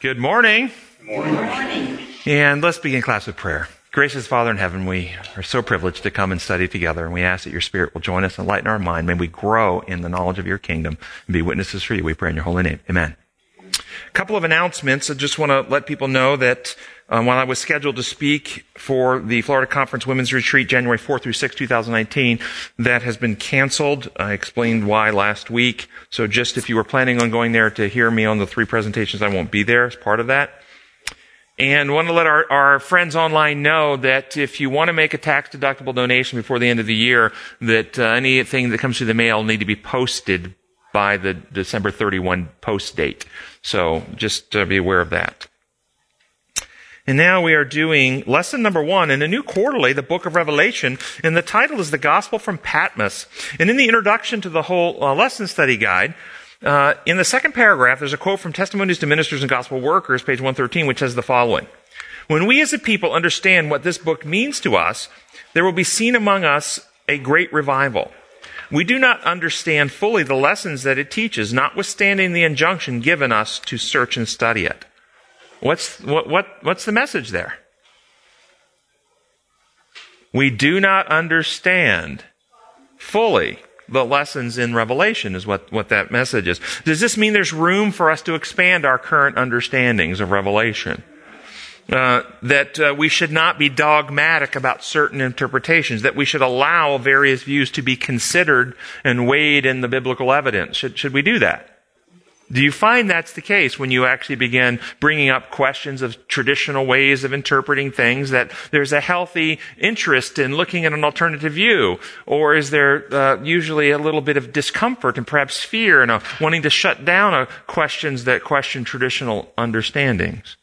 Good morning. Good morning. And let's begin class with prayer. Gracious Father in heaven, we are so privileged to come and study together, and we ask that your Spirit will join us and lighten our mind. May we grow in the knowledge of your kingdom and be witnesses for you. We pray in your holy name. Amen. A couple of announcements. I just want to let people know that um, while I was scheduled to speak for the Florida Conference Women's Retreat January 4 through 6, 2019, that has been canceled. I explained why last week. So just if you were planning on going there to hear me on the three presentations, I won't be there as part of that. And want to let our, our friends online know that if you want to make a tax deductible donation before the end of the year, that uh, anything that comes through the mail need to be posted by the December 31 post date. So just uh, be aware of that. And now we are doing lesson number one in a new quarterly, the book of Revelation, and the title is The Gospel from Patmos. And in the introduction to the whole uh, lesson study guide, uh, in the second paragraph, there's a quote from Testimonies to Ministers and Gospel Workers, page 113, which says the following. When we as a people understand what this book means to us, there will be seen among us a great revival. We do not understand fully the lessons that it teaches, notwithstanding the injunction given us to search and study it. What's, what, what, what's the message there? We do not understand fully the lessons in Revelation is what, what that message is. Does this mean there's room for us to expand our current understandings of Revelation? Uh, that uh, we should not be dogmatic about certain interpretations, that we should allow various views to be considered and weighed in the biblical evidence. Should, should we do that? Do you find that's the case when you actually begin bringing up questions of traditional ways of interpreting things, that there's a healthy interest in looking at an alternative view? Or is there uh, usually a little bit of discomfort and perhaps fear and a wanting to shut down a questions that question traditional understandings?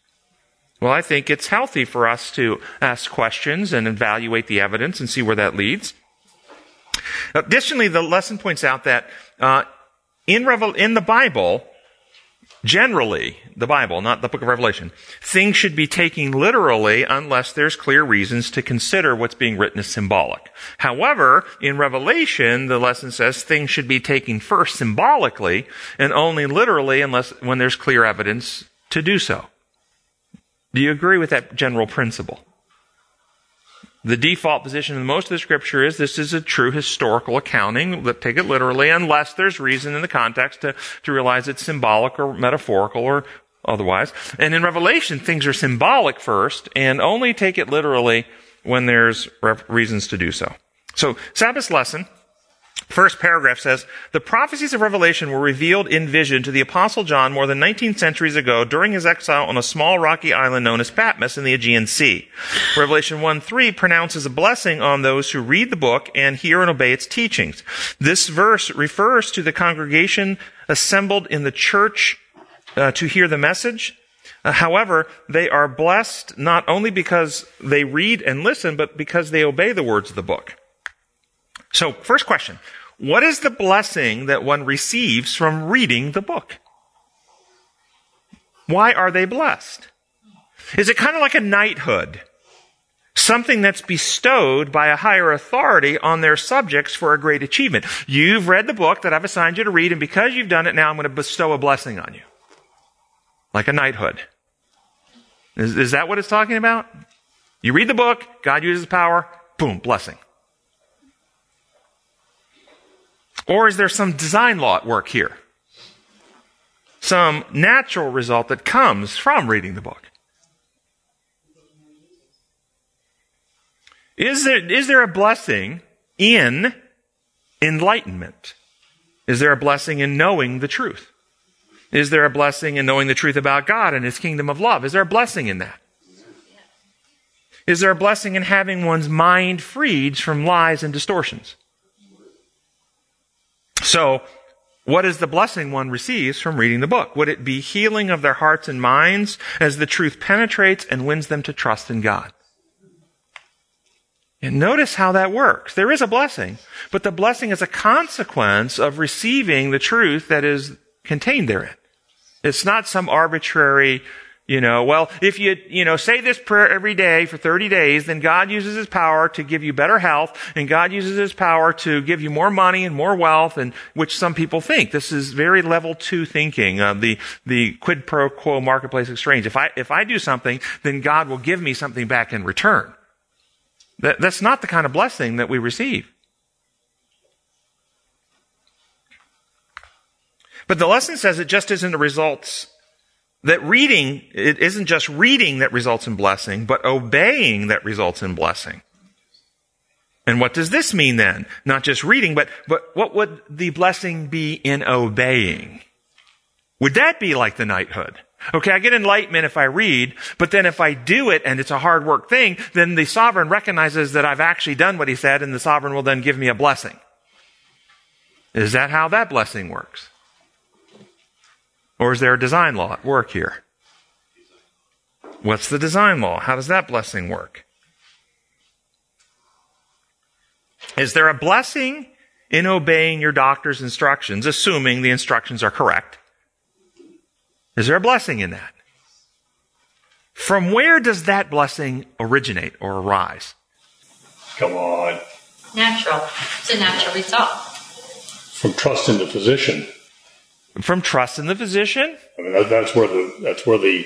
Well, I think it's healthy for us to ask questions and evaluate the evidence and see where that leads. Additionally, the lesson points out that uh, in, Revel- in the Bible, Generally, the Bible, not the book of Revelation, things should be taken literally unless there's clear reasons to consider what's being written as symbolic. However, in Revelation, the lesson says things should be taken first symbolically and only literally unless when there's clear evidence to do so. Do you agree with that general principle? The default position in most of the scripture is this is a true historical accounting. Take it literally, unless there's reason in the context to, to realize it's symbolic or metaphorical or otherwise. And in Revelation, things are symbolic first and only take it literally when there's reasons to do so. So, Sabbath lesson First paragraph says, the prophecies of Revelation were revealed in vision to the apostle John more than 19 centuries ago during his exile on a small rocky island known as Patmos in the Aegean Sea. Revelation 1-3 pronounces a blessing on those who read the book and hear and obey its teachings. This verse refers to the congregation assembled in the church uh, to hear the message. Uh, however, they are blessed not only because they read and listen, but because they obey the words of the book. So, first question. What is the blessing that one receives from reading the book? Why are they blessed? Is it kind of like a knighthood? Something that's bestowed by a higher authority on their subjects for a great achievement. You've read the book that I've assigned you to read, and because you've done it, now I'm going to bestow a blessing on you. Like a knighthood. Is, is that what it's talking about? You read the book, God uses power, boom, blessing. Or is there some design law at work here? Some natural result that comes from reading the book? Is there, is there a blessing in enlightenment? Is there a blessing in knowing the truth? Is there a blessing in knowing the truth about God and His kingdom of love? Is there a blessing in that? Is there a blessing in having one's mind freed from lies and distortions? So, what is the blessing one receives from reading the book? Would it be healing of their hearts and minds as the truth penetrates and wins them to trust in God? And notice how that works. There is a blessing, but the blessing is a consequence of receiving the truth that is contained therein. It's not some arbitrary You know, well, if you, you know, say this prayer every day for 30 days, then God uses his power to give you better health, and God uses his power to give you more money and more wealth, and which some people think. This is very level two thinking, uh, the, the quid pro quo marketplace exchange. If I, if I do something, then God will give me something back in return. That, that's not the kind of blessing that we receive. But the lesson says it just isn't the results that reading, it isn't just reading that results in blessing, but obeying that results in blessing. And what does this mean then? Not just reading, but, but what would the blessing be in obeying? Would that be like the knighthood? Okay, I get enlightenment if I read, but then if I do it and it's a hard work thing, then the sovereign recognizes that I've actually done what he said and the sovereign will then give me a blessing. Is that how that blessing works? Or is there a design law at work here? What's the design law? How does that blessing work? Is there a blessing in obeying your doctor's instructions, assuming the instructions are correct? Is there a blessing in that? From where does that blessing originate or arise? Come on. Natural. It's a natural result. From trust in the physician. From trust in the physician? I mean, that, that's where the that's where the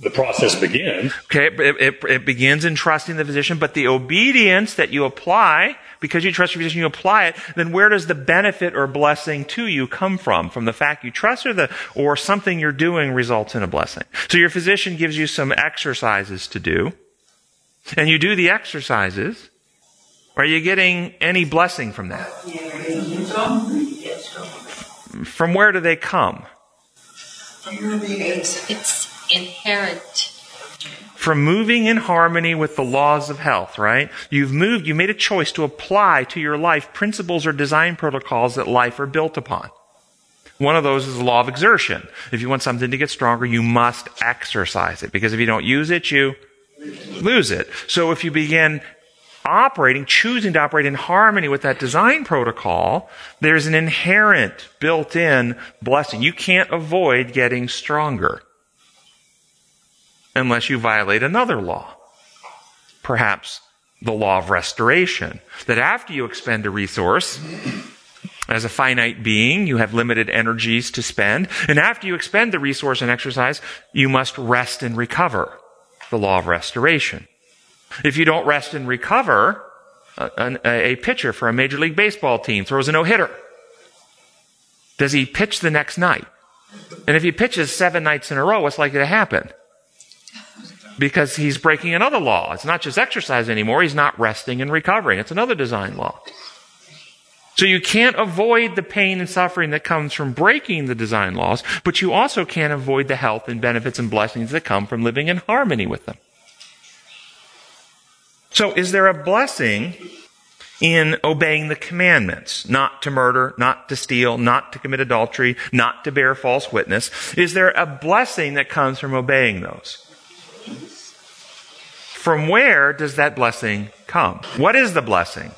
the process begins. Okay, it, it, it, begins in trusting the physician, but the obedience that you apply, because you trust your physician, you apply it, then where does the benefit or blessing to you come from? From the fact you trust or the, or something you're doing results in a blessing. So your physician gives you some exercises to do, and you do the exercises. Are you getting any blessing from that? From where do they come? It's inherent. From moving in harmony with the laws of health, right? You've moved, you made a choice to apply to your life principles or design protocols that life are built upon. One of those is the law of exertion. If you want something to get stronger, you must exercise it. Because if you don't use it, you lose it. So if you begin operating, choosing to operate in harmony with that design protocol, there's an inherent built in blessing. You can't avoid getting stronger unless you violate another law. Perhaps the law of restoration. That after you expend a resource, as a finite being, you have limited energies to spend. And after you expend the resource and exercise, you must rest and recover. The law of restoration. If you don't rest and recover, a, a, a pitcher for a Major League Baseball team throws a no hitter. Does he pitch the next night? And if he pitches seven nights in a row, what's likely to happen? Because he's breaking another law. It's not just exercise anymore. He's not resting and recovering. It's another design law. So you can't avoid the pain and suffering that comes from breaking the design laws, but you also can't avoid the health and benefits and blessings that come from living in harmony with them. So is there a blessing in obeying the commandments? Not to murder, not to steal, not to commit adultery, not to bear false witness. Is there a blessing that comes from obeying those? From where does that blessing come? What is the blessing?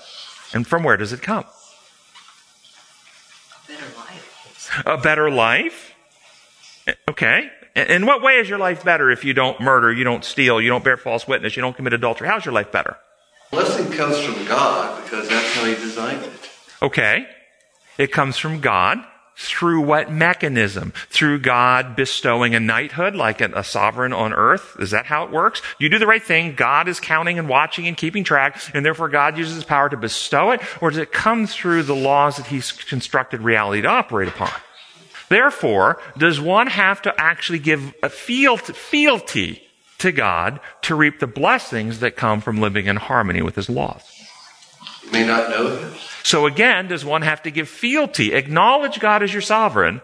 And from where does it come? A better life. A better life? Eh, okay. In what way is your life better if you don't murder, you don't steal, you don't bear false witness, you don't commit adultery? How's your life better? Blessing comes from God because that's how He designed it. Okay. It comes from God. Through what mechanism? Through God bestowing a knighthood like a sovereign on earth? Is that how it works? You do the right thing, God is counting and watching and keeping track, and therefore God uses his power to bestow it? Or does it come through the laws that he's constructed reality to operate upon? Therefore, does one have to actually give a fealty to God to reap the blessings that come from living in harmony with His laws? You may not know Him. So again, does one have to give fealty, acknowledge God as your sovereign,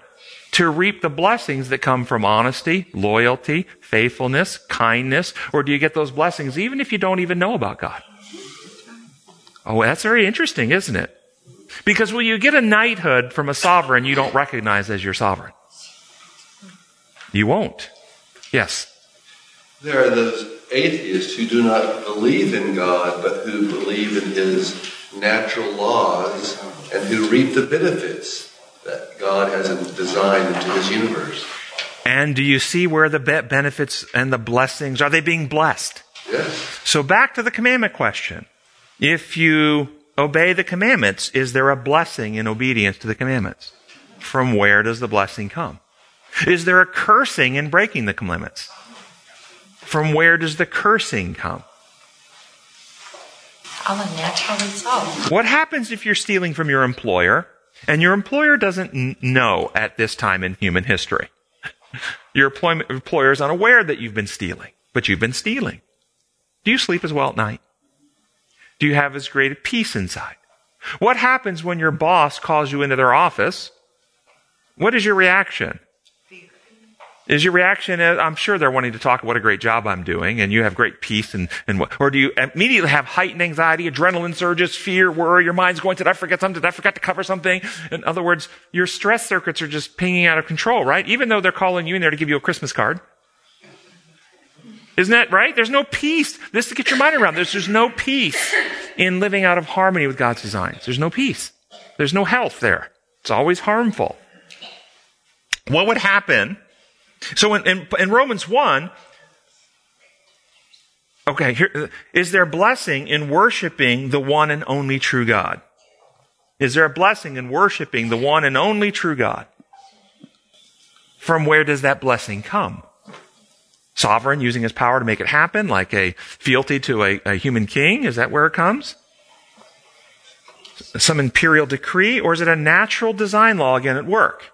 to reap the blessings that come from honesty, loyalty, faithfulness, kindness, or do you get those blessings even if you don't even know about God? Oh, that's very interesting, isn't it? Because when you get a knighthood from a sovereign you don't recognize as your sovereign? You won't. Yes. There are those atheists who do not believe in God, but who believe in His natural laws and who reap the benefits that God has designed into His universe. And do you see where the benefits and the blessings are they being blessed? Yes. So back to the commandment question. If you obey the commandments, is there a blessing in obedience to the commandments? From where does the blessing come? Is there a cursing in breaking the commandments? From where does the cursing come? A natural result. What happens if you're stealing from your employer and your employer doesn't know at this time in human history? Your employer is unaware that you've been stealing, but you've been stealing. Do you sleep as well at night? Do you have as great a peace inside? What happens when your boss calls you into their office? What is your reaction? Is your reaction, uh, I'm sure they're wanting to talk what a great job I'm doing and you have great peace and, and what, or do you immediately have heightened anxiety, adrenaline surges, fear, worry, your mind's going, did I forget something? Did I forget to cover something? In other words, your stress circuits are just pinging out of control, right? Even though they're calling you in there to give you a Christmas card. Isn't that right? There's no peace. This to get your mind around. There's, there's no peace in living out of harmony with God's designs. There's no peace. There's no health there. It's always harmful. What would happen? So in, in, in Romans 1, okay, here, is there blessing in worshiping the one and only true God? Is there a blessing in worshiping the one and only true God? From where does that blessing come? Sovereign using his power to make it happen, like a fealty to a, a human king? Is that where it comes? Some imperial decree? Or is it a natural design law again at work?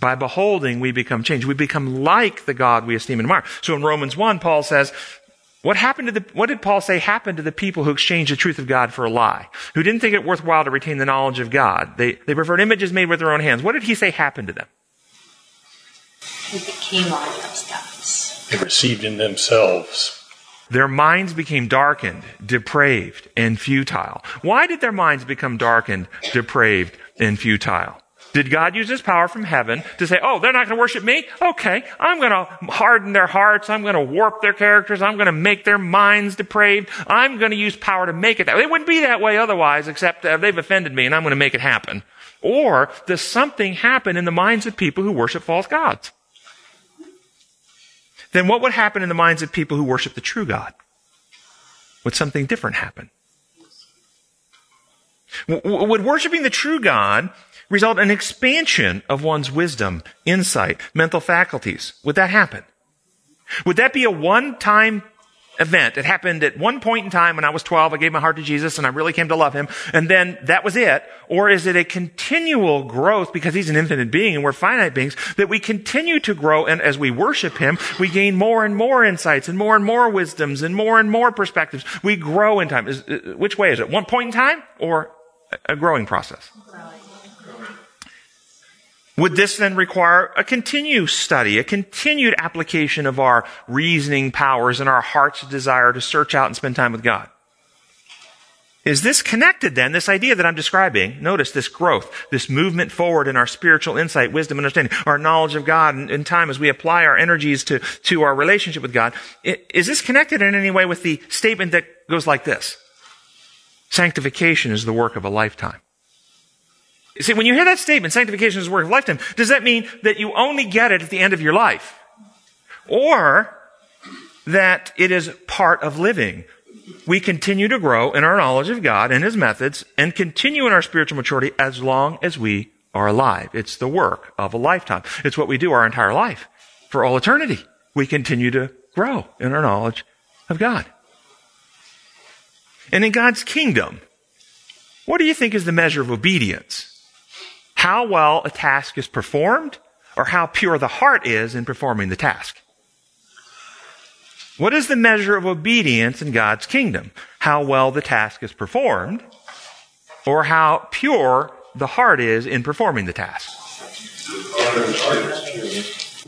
By beholding, we become changed. We become like the God we esteem and admire. So in Romans 1, Paul says, what happened to the, what did Paul say happened to the people who exchanged the truth of God for a lie? Who didn't think it worthwhile to retain the knowledge of God? They, they preferred images made with their own hands. What did he say happened to them? They became like those guys. They received in themselves Their minds became darkened, depraved, and futile. Why did their minds become darkened, depraved, and futile? Did God use his power from heaven to say, oh, they're not going to worship me? Okay, I'm going to harden their hearts. I'm going to warp their characters. I'm going to make their minds depraved. I'm going to use power to make it that way. It wouldn't be that way otherwise, except uh, they've offended me and I'm going to make it happen. Or does something happen in the minds of people who worship false gods? Then what would happen in the minds of people who worship the true God? Would something different happen? Would worshiping the true God result in expansion of one's wisdom, insight, mental faculties? Would that happen? Would that be a one-time event? It happened at one point in time when I was 12. I gave my heart to Jesus and I really came to love him. And then that was it. Or is it a continual growth because he's an infinite being and we're finite beings that we continue to grow and as we worship him, we gain more and more insights and more and more wisdoms and more and more perspectives. We grow in time. Is, uh, which way is it? One point in time or a growing process? Would this then require a continued study, a continued application of our reasoning powers and our heart's desire to search out and spend time with God? Is this connected then, this idea that I'm describing? Notice this growth, this movement forward in our spiritual insight, wisdom, understanding, our knowledge of God in time as we apply our energies to, to our relationship with God. Is this connected in any way with the statement that goes like this? Sanctification is the work of a lifetime. See, when you hear that statement, sanctification is the work of lifetime, does that mean that you only get it at the end of your life? Or that it is part of living? We continue to grow in our knowledge of God and His methods and continue in our spiritual maturity as long as we are alive. It's the work of a lifetime. It's what we do our entire life. For all eternity, we continue to grow in our knowledge of God. And in God's kingdom, what do you think is the measure of obedience? How well a task is performed or how pure the heart is in performing the task? What is the measure of obedience in God's kingdom? How well the task is performed or how pure the heart is in performing the task?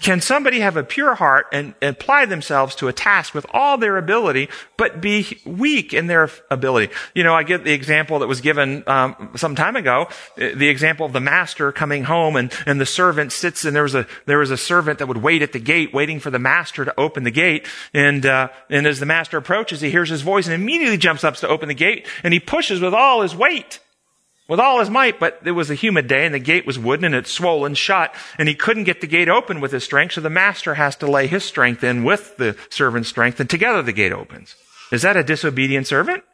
Can somebody have a pure heart and apply themselves to a task with all their ability, but be weak in their ability? You know, I get the example that was given um, some time ago, the example of the master coming home and, and the servant sits and there was a there was a servant that would wait at the gate, waiting for the master to open the gate. And uh, and as the master approaches, he hears his voice and immediately jumps up to open the gate, and he pushes with all his weight. With all his might, but it was a humid day and the gate was wooden and it's swollen shut and he couldn't get the gate open with his strength, so the master has to lay his strength in with the servant's strength and together the gate opens. Is that a disobedient servant?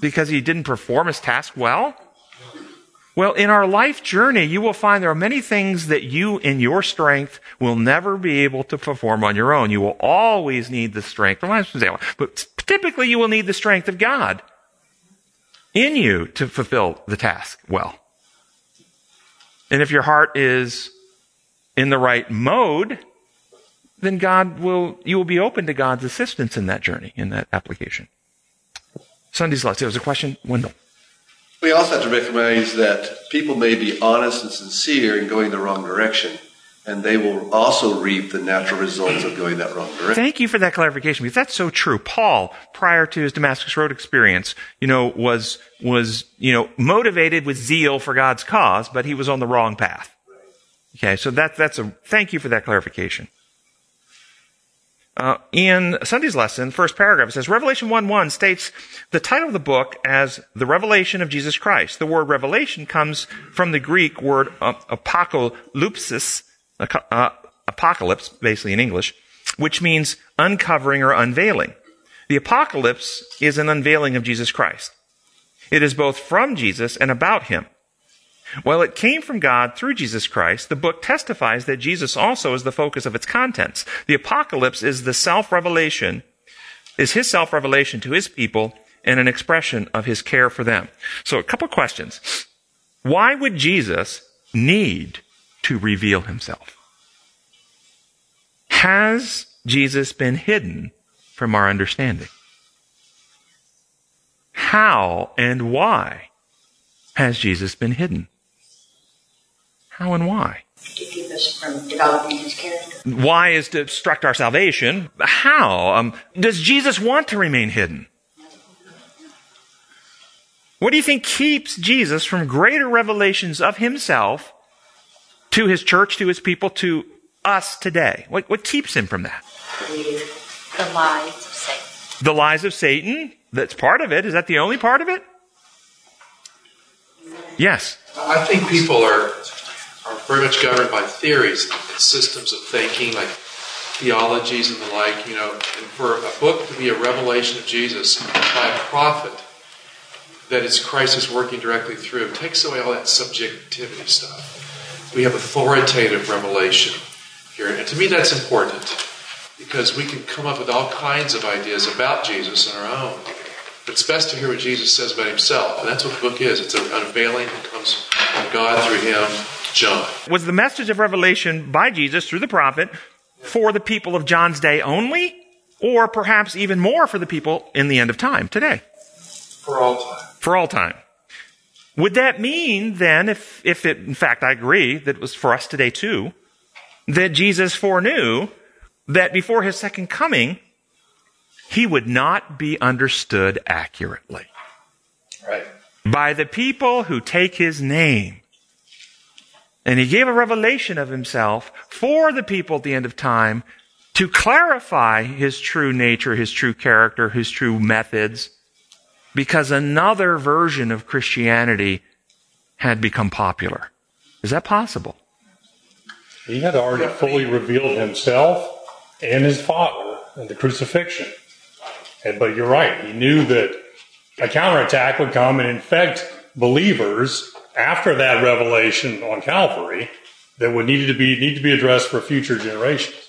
Because he didn't perform his task well? Well, in our life journey, you will find there are many things that you, in your strength, will never be able to perform on your own. You will always need the strength. But typically, you will need the strength of God in you to fulfill the task well. And if your heart is in the right mode, then God will, you will be open to God's assistance in that journey, in that application. Sunday's lesson. There was a question, Wendell. We also have to recognize that people may be honest and sincere in going the wrong direction, and they will also reap the natural results of going that wrong direction. Thank you for that clarification because that's so true. Paul, prior to his Damascus Road experience, you know, was was you know motivated with zeal for God's cause, but he was on the wrong path. Okay, so that that's a thank you for that clarification. Uh, in Sunday's lesson, first paragraph, it says Revelation 1 1 states the title of the book as the revelation of Jesus Christ. The word revelation comes from the Greek word uh, apocalypsis, uh, apocalypse, basically in English, which means uncovering or unveiling. The apocalypse is an unveiling of Jesus Christ. It is both from Jesus and about him. While it came from God through Jesus Christ, the book testifies that Jesus also is the focus of its contents. The apocalypse is the self-revelation, is his self-revelation to his people and an expression of his care for them. So a couple questions. Why would Jesus need to reveal himself? Has Jesus been hidden from our understanding? How and why has Jesus been hidden? How and why? To keep us from developing his character. Why is to obstruct our salvation? How? Um, does Jesus want to remain hidden? What do you think keeps Jesus from greater revelations of himself to his church, to his people, to us today? What, what keeps him from that? The lies of Satan. The lies of Satan? That's part of it. Is that the only part of it? Yes. I think people are are very much governed by theories and systems of thinking, like theologies and the like. You know, and for a book to be a revelation of Jesus by a prophet that is Christ is working directly through takes away all that subjectivity stuff. We have authoritative revelation here, and to me that's important because we can come up with all kinds of ideas about Jesus on our own. But it's best to hear what Jesus says about himself. And that's what the book is. It's an unveiling that comes from God through him John. Was the message of revelation by Jesus through the prophet for the people of John's day only, or perhaps even more for the people in the end of time today? For all time. For all time. Would that mean then, if, if it, in fact, I agree that it was for us today too, that Jesus foreknew that before his second coming, he would not be understood accurately. Right. By the people who take his name. And he gave a revelation of himself for the people at the end of time to clarify his true nature, his true character, his true methods, because another version of Christianity had become popular. Is that possible? He had already fully revealed himself and his Father in the crucifixion. And, but you're right. He knew that a counterattack would come and infect believers after that revelation on Calvary that would need to be need to be addressed for future generations.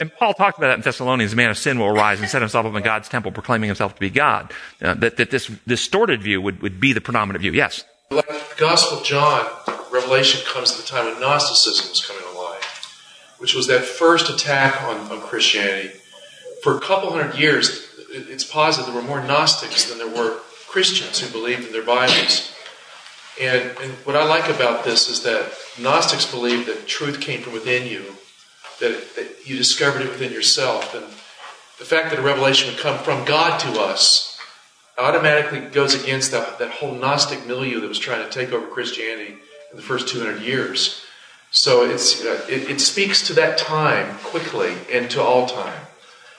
And Paul talked about that in Thessalonians. The man of sin will arise and set himself up in God's temple, proclaiming himself to be God. Uh, that, that this distorted view would, would be the predominant view. Yes? Like the Gospel of John, Revelation comes at the time when Gnosticism was coming alive, which was that first attack on, on Christianity. For a couple hundred years, it's positive there were more Gnostics than there were Christians who believed in their Bibles. And, and what I like about this is that Gnostics believe that truth came from within you, that, that you discovered it within yourself. And the fact that a revelation would come from God to us automatically goes against that, that whole Gnostic milieu that was trying to take over Christianity in the first 200 years. So it's, uh, it, it, speaks to that time quickly and to all time.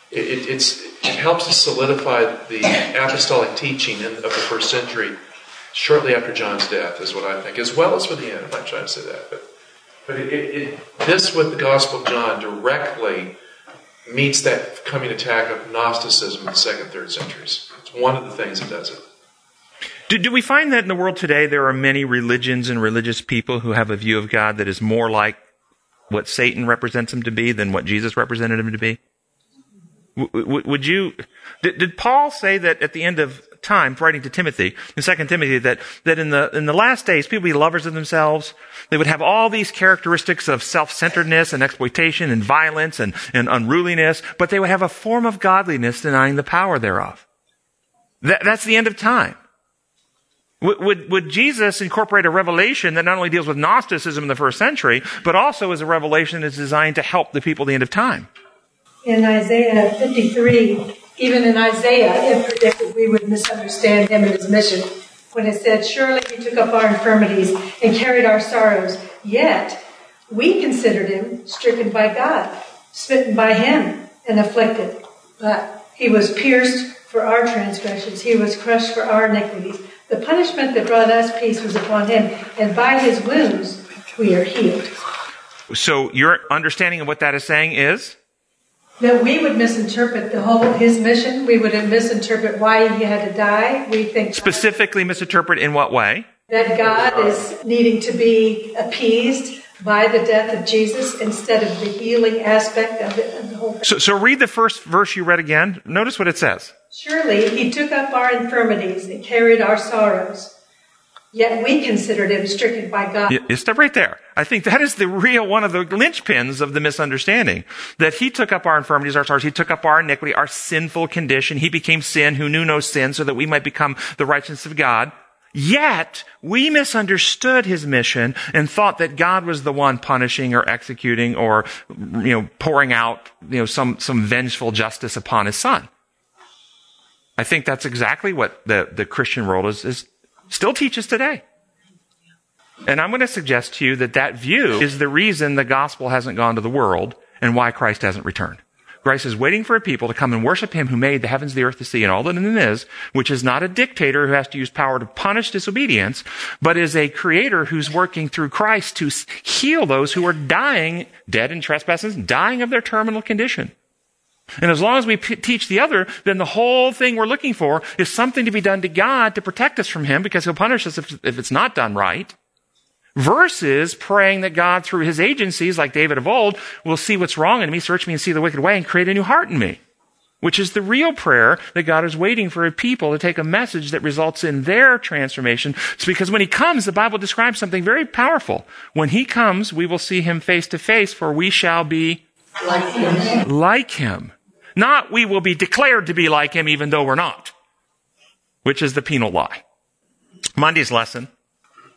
It, it, it helps to solidify the apostolic teaching of the first century shortly after John's death, is what I think, as well as for the end. I'm not trying to say that, but but it, it, this with the Gospel of John directly meets that coming attack of Gnosticism in the second, third centuries. It's one of the things that does it. Do, do we find that in the world today there are many religions and religious people who have a view of God that is more like what Satan represents him to be than what Jesus represented him to be? W- would you, did, did Paul say that at the end of time, writing to Timothy, in 2 Timothy, that, that in the, in the last days, people would be lovers of themselves. They would have all these characteristics of self-centeredness and exploitation and violence and, and unruliness, but they would have a form of godliness denying the power thereof. That, that's the end of time. Would, would, would, Jesus incorporate a revelation that not only deals with Gnosticism in the first century, but also is a revelation that's designed to help the people at the end of time? In Isaiah 53, even in Isaiah, it predicted we would misunderstand him and his mission when it said, Surely he took up our infirmities and carried our sorrows. Yet we considered him stricken by God, smitten by him, and afflicted. But he was pierced for our transgressions, he was crushed for our iniquities. The punishment that brought us peace was upon him, and by his wounds we are healed. So your understanding of what that is saying is? That we would misinterpret the whole his mission. We would misinterpret why he had to die. We think specifically misinterpret in what way? That God is needing to be appeased by the death of Jesus instead of the healing aspect of, it, of the whole thing. So, so read the first verse you read again. Notice what it says. Surely he took up our infirmities and carried our sorrows. Yet we considered him stricken by God. You stop right there. I think that is the real one of the linchpins of the misunderstanding. That he took up our infirmities, our sorrows. He took up our iniquity, our sinful condition. He became sin who knew no sin so that we might become the righteousness of God. Yet we misunderstood his mission and thought that God was the one punishing or executing or, you know, pouring out, you know, some, some vengeful justice upon his son. I think that's exactly what the, the Christian world is, is still teaches today. And I'm going to suggest to you that that view is the reason the gospel hasn't gone to the world and why Christ hasn't returned. Christ is waiting for a people to come and worship him who made the heavens, the earth, the sea, and all that in them is, which is not a dictator who has to use power to punish disobedience, but is a creator who's working through Christ to heal those who are dying, dead in trespasses, dying of their terminal condition. And as long as we p- teach the other, then the whole thing we're looking for is something to be done to God to protect us from Him because He'll punish us if, if it's not done right. Versus praying that God, through His agencies, like David of old, will see what's wrong in me, search me and see the wicked way, and create a new heart in me. Which is the real prayer that God is waiting for a people to take a message that results in their transformation. It's because when He comes, the Bible describes something very powerful. When He comes, we will see Him face to face, for we shall be like Him. Like him. Not we will be declared to be like him even though we're not, which is the penal lie. Monday's lesson,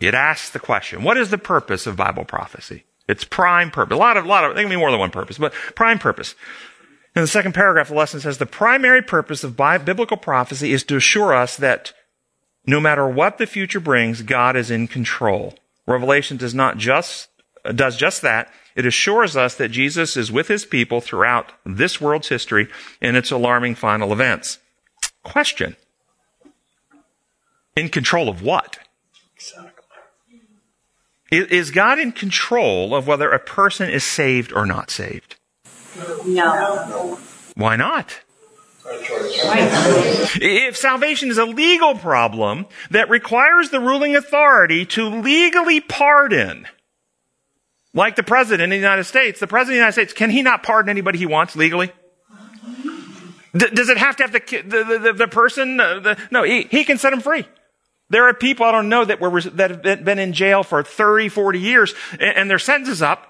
it asks the question, what is the purpose of Bible prophecy? Its prime purpose. A lot of, a lot of, there can be more than one purpose, but prime purpose. In the second paragraph, the lesson says the primary purpose of biblical prophecy is to assure us that no matter what the future brings, God is in control. Revelation does not just, does just that. It assures us that Jesus is with his people throughout this world's history in its alarming final events. Question. In control of what? Is God in control of whether a person is saved or not saved? No. Why not? If salvation is a legal problem that requires the ruling authority to legally pardon, like the president of the United States, the president of the United States, can he not pardon anybody he wants legally? D- does it have to have the, the, the, the person? Uh, the, no, he, he can set him free. There are people I don't know that were, that have been in jail for 30, 40 years and, and their sentence is up.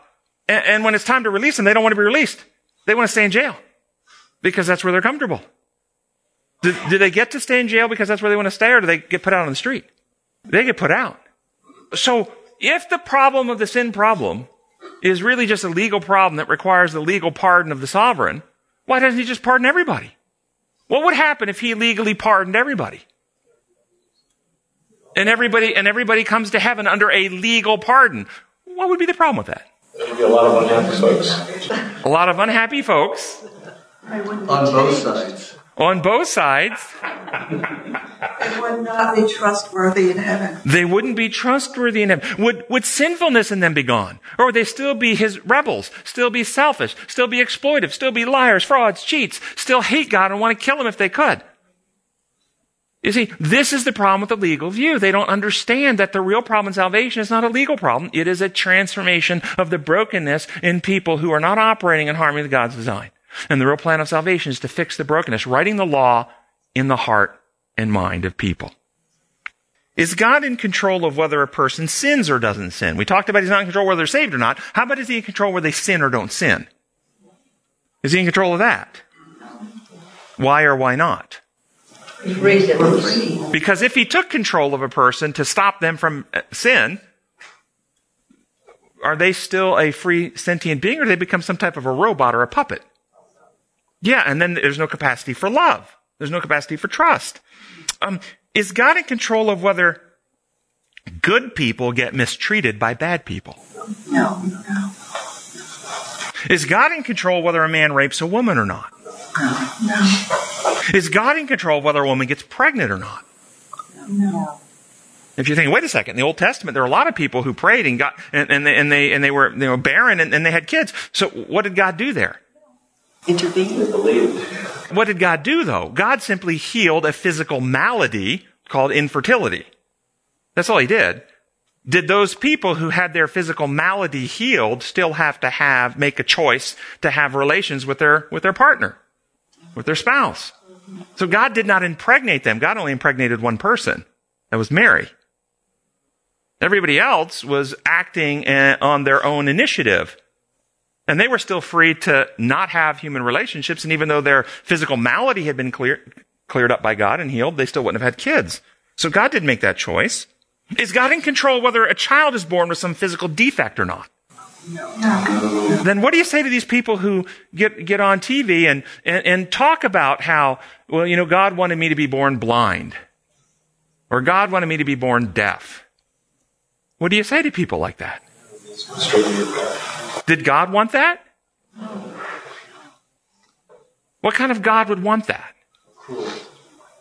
And, and when it's time to release them, they don't want to be released. They want to stay in jail because that's where they're comfortable. Do, do they get to stay in jail because that's where they want to stay or do they get put out on the street? They get put out. So if the problem of the sin problem is really just a legal problem that requires the legal pardon of the sovereign, why doesn't he just pardon everybody? What would happen if he legally pardoned everybody? And everybody, and everybody comes to heaven under a legal pardon. What would be the problem with that? There would be a lot of unhappy folks. A lot of unhappy folks. On both sides. On both sides. They would not be trustworthy in heaven. They wouldn't be trustworthy in him. Would, would sinfulness in them be gone? Or would they still be his rebels, still be selfish, still be exploitive, still be liars, frauds, cheats, still hate God and want to kill him if they could? You see, this is the problem with the legal view. They don't understand that the real problem in salvation is not a legal problem. It is a transformation of the brokenness in people who are not operating in harmony with God's design. And the real plan of salvation is to fix the brokenness, writing the law in the heart and mind of people. Is God in control of whether a person sins or doesn't sin? We talked about he's not in control whether they're saved or not. How about is he in control whether they sin or don't sin? Is he in control of that? Why or why not? Reasons. Because if he took control of a person to stop them from uh, sin, are they still a free sentient being or do they become some type of a robot or a puppet? Yeah, and then there's no capacity for love. There's no capacity for trust. Um, is God in control of whether good people get mistreated by bad people? No, no, Is God in control whether a man rapes a woman or not? no, Is God in control of whether a woman gets pregnant or not? no. If you're thinking, wait a second, in the Old Testament, there are a lot of people who prayed and got, and, and they, and they, and they were, they were barren and, and they had kids. So what did God do there? Intervene. Believed. What did God do though? God simply healed a physical malady called infertility. That's all he did. Did those people who had their physical malady healed still have to have, make a choice to have relations with their, with their partner, with their spouse? So God did not impregnate them. God only impregnated one person. That was Mary. Everybody else was acting uh, on their own initiative. And they were still free to not have human relationships. And even though their physical malady had been clear, cleared up by God and healed, they still wouldn't have had kids. So God didn't make that choice. Is God in control whether a child is born with some physical defect or not? Then what do you say to these people who get, get on TV and, and, and talk about how, well, you know, God wanted me to be born blind? Or God wanted me to be born deaf? What do you say to people like that? Did God want that? What kind of God would want that?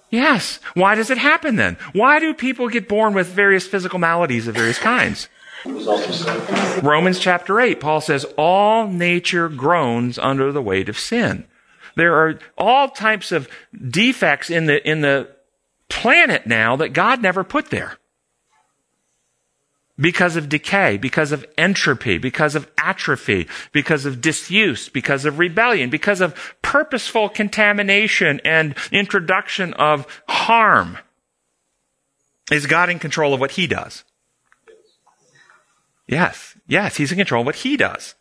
Yes. Why does it happen then? Why do people get born with various physical maladies of various kinds? Romans chapter 8, Paul says, all nature groans under the weight of sin. There are all types of defects in the, in the planet now that God never put there. Because of decay, because of entropy, because of atrophy, because of disuse, because of rebellion, because of purposeful contamination and introduction of harm. Is God in control of what he does? Yes, yes, he's in control of what he does.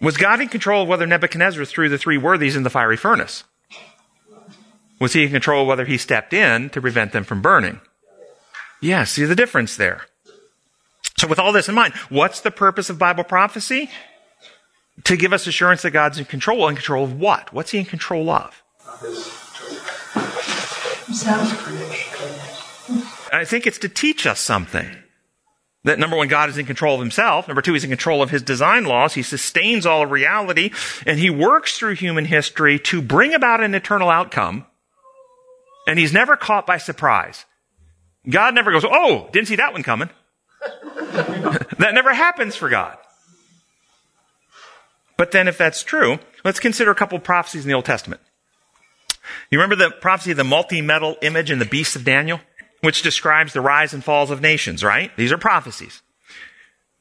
Was God in control of whether Nebuchadnezzar threw the three worthies in the fiery furnace? Was he in control of whether he stepped in to prevent them from burning? Yes, see the difference there. So with all this in mind, what's the purpose of Bible prophecy? To give us assurance that God's in control. In control of what? What's he in control of? I think it's to teach us something. That number one, God is in control of himself. Number two, he's in control of his design laws. He sustains all of reality and he works through human history to bring about an eternal outcome. And he's never caught by surprise. God never goes, Oh, didn't see that one coming. that never happens for God. But then if that's true, let's consider a couple prophecies in the Old Testament. You remember the prophecy of the multi-metal image and the beast of Daniel? Which describes the rise and falls of nations, right? These are prophecies.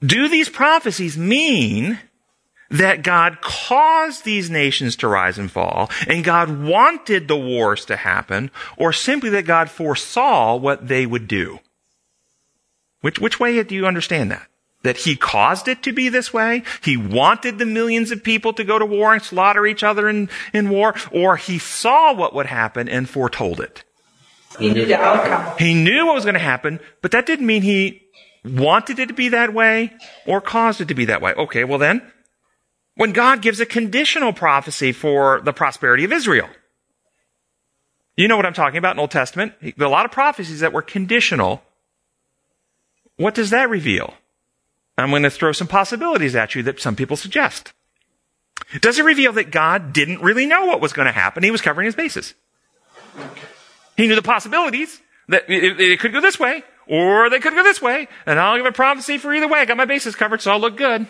Do these prophecies mean that God caused these nations to rise and fall, and God wanted the wars to happen, or simply that God foresaw what they would do? Which, which way do you understand that? That he caused it to be this way? He wanted the millions of people to go to war and slaughter each other in, in war? Or he saw what would happen and foretold it? He knew the outcome. He knew what was going to happen, but that didn't mean he wanted it to be that way or caused it to be that way. Okay, well then, when God gives a conditional prophecy for the prosperity of Israel, you know what I'm talking about in Old Testament? There are a lot of prophecies that were conditional. What does that reveal? I'm going to throw some possibilities at you that some people suggest. Does it reveal that God didn't really know what was going to happen? He was covering his bases. He knew the possibilities that it, it could go this way or they could go this way and I'll give a prophecy for either way. I got my bases covered so I'll look good.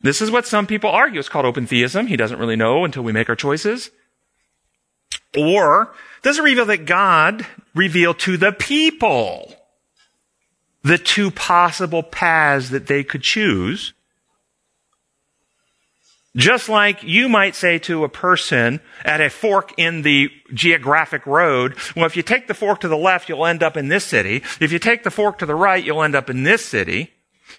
This is what some people argue. It's called open theism. He doesn't really know until we make our choices. Or does it reveal that God revealed to the people the two possible paths that they could choose? Just like you might say to a person at a fork in the geographic road, well, if you take the fork to the left, you'll end up in this city. If you take the fork to the right, you'll end up in this city.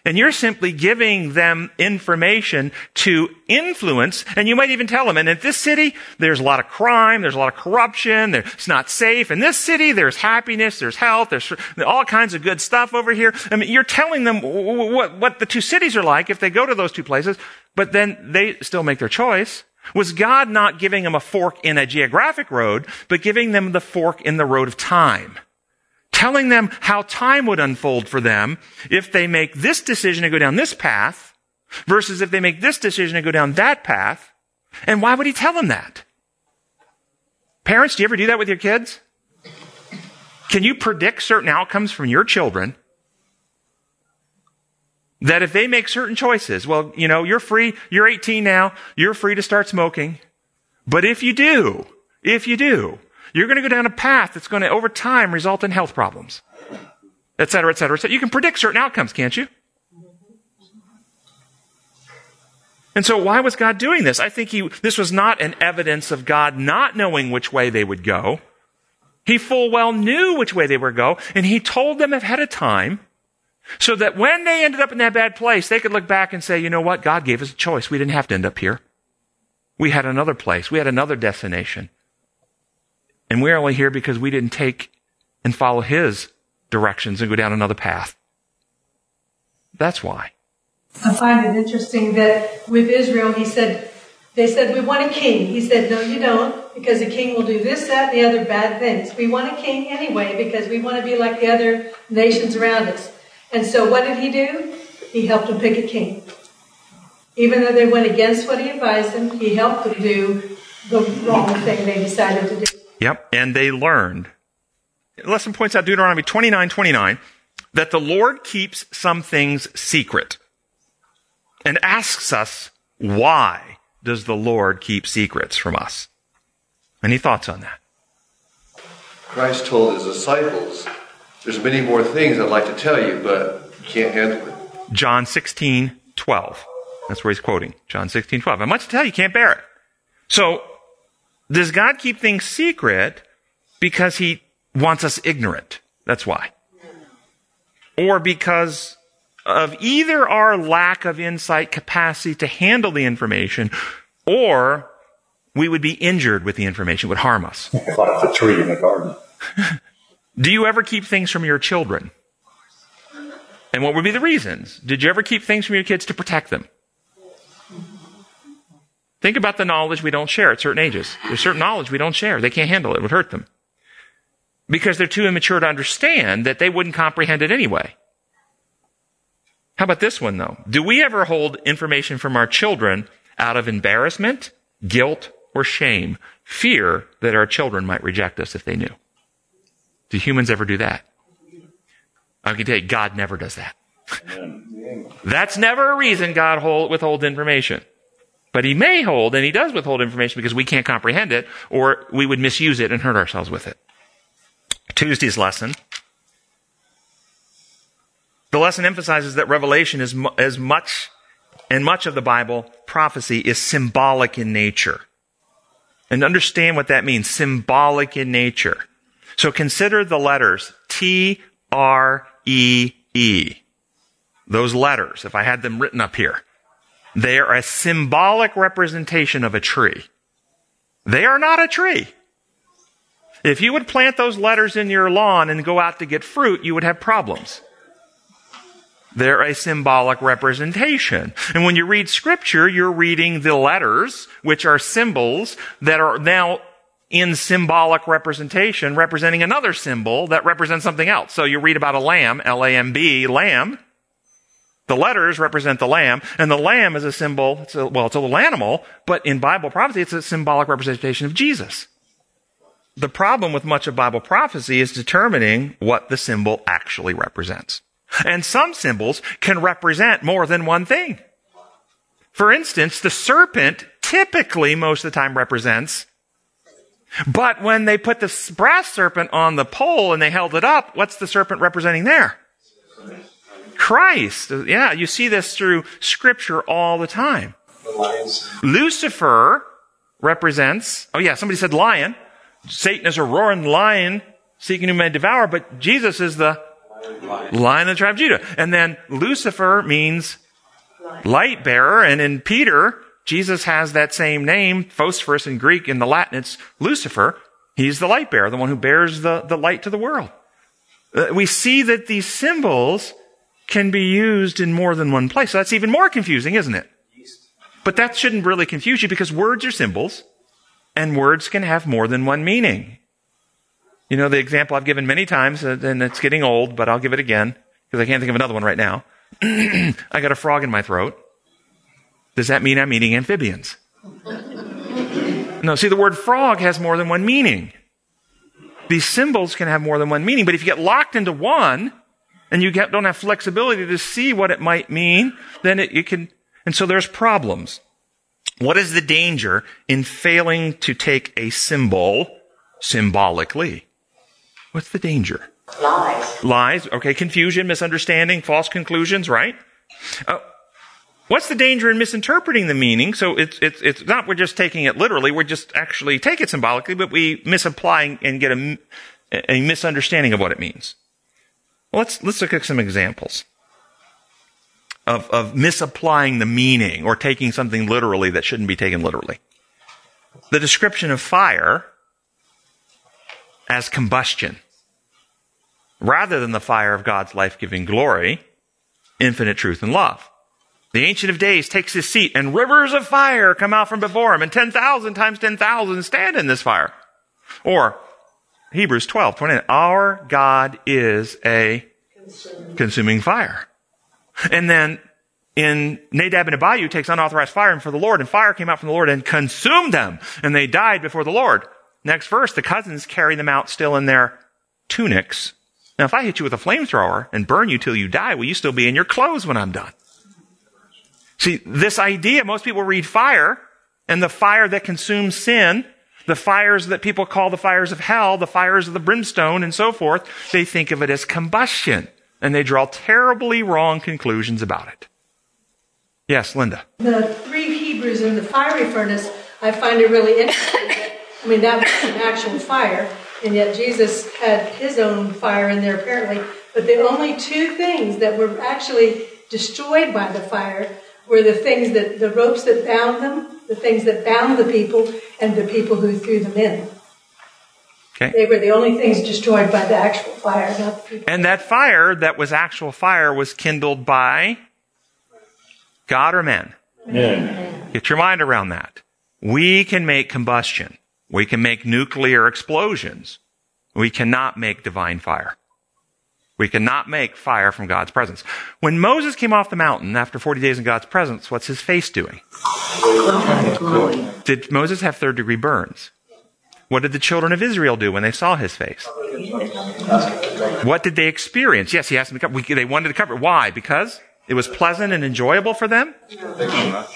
And you're simply giving them information to influence, and you might even tell them, and in this city, there's a lot of crime, there's a lot of corruption, it's not safe. In this city, there's happiness, there's health, there's all kinds of good stuff over here. I mean, you're telling them what, what the two cities are like if they go to those two places, but then they still make their choice. Was God not giving them a fork in a geographic road, but giving them the fork in the road of time? Telling them how time would unfold for them if they make this decision to go down this path versus if they make this decision to go down that path. And why would he tell them that? Parents, do you ever do that with your kids? Can you predict certain outcomes from your children that if they make certain choices, well, you know, you're free, you're 18 now, you're free to start smoking. But if you do, if you do, you're going to go down a path that's going to, over time, result in health problems, et cetera, et cetera, et cetera. You can predict certain outcomes, can't you? And so why was God doing this? I think he, this was not an evidence of God not knowing which way they would go. He full well knew which way they would go, and he told them ahead of time so that when they ended up in that bad place, they could look back and say, you know what? God gave us a choice. We didn't have to end up here. We had another place. We had another destination. And we're only here because we didn't take and follow his directions and go down another path. That's why. I find it interesting that with Israel, he said, they said, we want a king. He said, no, you don't, because a king will do this, that, and the other bad things. We want a king anyway, because we want to be like the other nations around us. And so what did he do? He helped them pick a king. Even though they went against what he advised them, he helped them do the wrong thing they decided to do. Yep. And they learned. The lesson points out Deuteronomy 29, 29, that the Lord keeps some things secret and asks us, why does the Lord keep secrets from us? Any thoughts on that? Christ told his disciples, there's many more things I'd like to tell you, but you can't handle it. John 16, 12. That's where he's quoting. John 16, 12. I much to tell you, can't bear it. So does God keep things secret because he wants us ignorant? That's why. Or because of either our lack of insight capacity to handle the information, or we would be injured with the information, would harm us. like the tree in the garden. Do you ever keep things from your children? And what would be the reasons? Did you ever keep things from your kids to protect them? Think about the knowledge we don't share at certain ages. There's certain knowledge we don't share. They can't handle it. It would hurt them. Because they're too immature to understand that they wouldn't comprehend it anyway. How about this one though? Do we ever hold information from our children out of embarrassment, guilt, or shame? Fear that our children might reject us if they knew. Do humans ever do that? I can tell you, God never does that. That's never a reason God hold, withholds information. But he may hold, and he does withhold information because we can't comprehend it, or we would misuse it and hurt ourselves with it. Tuesday's lesson. The lesson emphasizes that revelation is as much, and much of the Bible, prophecy is symbolic in nature. And understand what that means. Symbolic in nature. So consider the letters T, R, E, E. Those letters, if I had them written up here. They are a symbolic representation of a tree. They are not a tree. If you would plant those letters in your lawn and go out to get fruit, you would have problems. They're a symbolic representation. And when you read scripture, you're reading the letters, which are symbols that are now in symbolic representation, representing another symbol that represents something else. So you read about a lamb, L-A-M-B, lamb, the letters represent the lamb, and the lamb is a symbol, it's a, well, it's a little animal, but in Bible prophecy, it's a symbolic representation of Jesus. the problem with much of Bible prophecy is determining what the symbol actually represents. And some symbols can represent more than one thing. For instance, the serpent typically most of the time represents but when they put the brass serpent on the pole and they held it up, what's the serpent representing there? Christ. Yeah, you see this through scripture all the time. The lions. Lucifer represents, oh yeah, somebody said lion. Satan is a roaring lion seeking whom may devour, but Jesus is the Lion. lion of the tribe of Judah. And then Lucifer means light bearer, and in Peter, Jesus has that same name, phosphorus in Greek, in the Latin it's Lucifer. He's the light bearer, the one who bears the, the light to the world. Uh, we see that these symbols can be used in more than one place. So that's even more confusing, isn't it? But that shouldn't really confuse you because words are symbols and words can have more than one meaning. You know, the example I've given many times, uh, and it's getting old, but I'll give it again because I can't think of another one right now. I got a frog in my throat. Does that mean I'm eating amphibians? No, see, the word frog has more than one meaning. These symbols can have more than one meaning, but if you get locked into one and you don't have flexibility to see what it might mean, then it, you can, and so there's problems. What is the danger in failing to take a symbol symbolically? What's the danger? Lies. Lies, okay, confusion, misunderstanding, false conclusions, right? Uh, what's the danger in misinterpreting the meaning? So it's, it's, it's not we're just taking it literally, we're just actually take it symbolically, but we misapply and get a, a misunderstanding of what it means. Let's, let's look at some examples of, of misapplying the meaning or taking something literally that shouldn't be taken literally. The description of fire as combustion rather than the fire of God's life-giving glory, infinite truth and love. The Ancient of Days takes his seat and rivers of fire come out from before him and 10,000 times 10,000 stand in this fire. Or Hebrews 12, 29. Our God is a consuming fire. And then in Nadab and Abihu takes unauthorized fire and for the Lord and fire came out from the Lord and consumed them and they died before the Lord. Next verse, the cousins carry them out still in their tunics. Now if I hit you with a flamethrower and burn you till you die, will you still be in your clothes when I'm done? See, this idea, most people read fire and the fire that consumes sin, the fires that people call the fires of hell, the fires of the brimstone and so forth, they think of it as combustion and they draw terribly wrong conclusions about it. Yes, Linda. The three Hebrews in the fiery furnace, I find it really interesting. I mean, that was an actual fire, and yet Jesus had his own fire in there apparently. But the only two things that were actually destroyed by the fire were the things that the ropes that bound them, the things that bound the people, and the people who threw them in. Okay. They were the only things destroyed by the actual fire, not the people. And that fire that was actual fire was kindled by God or men. Yeah. Get your mind around that. We can make combustion. We can make nuclear explosions. We cannot make divine fire. We cannot make fire from God's presence. When Moses came off the mountain after 40 days in God's presence, what's his face doing? Did Moses have third degree burns? What did the children of Israel do when they saw his face? What did they experience? Yes, he asked them to cover. we- They wanted to cover. Why? Because it was pleasant and enjoyable for them?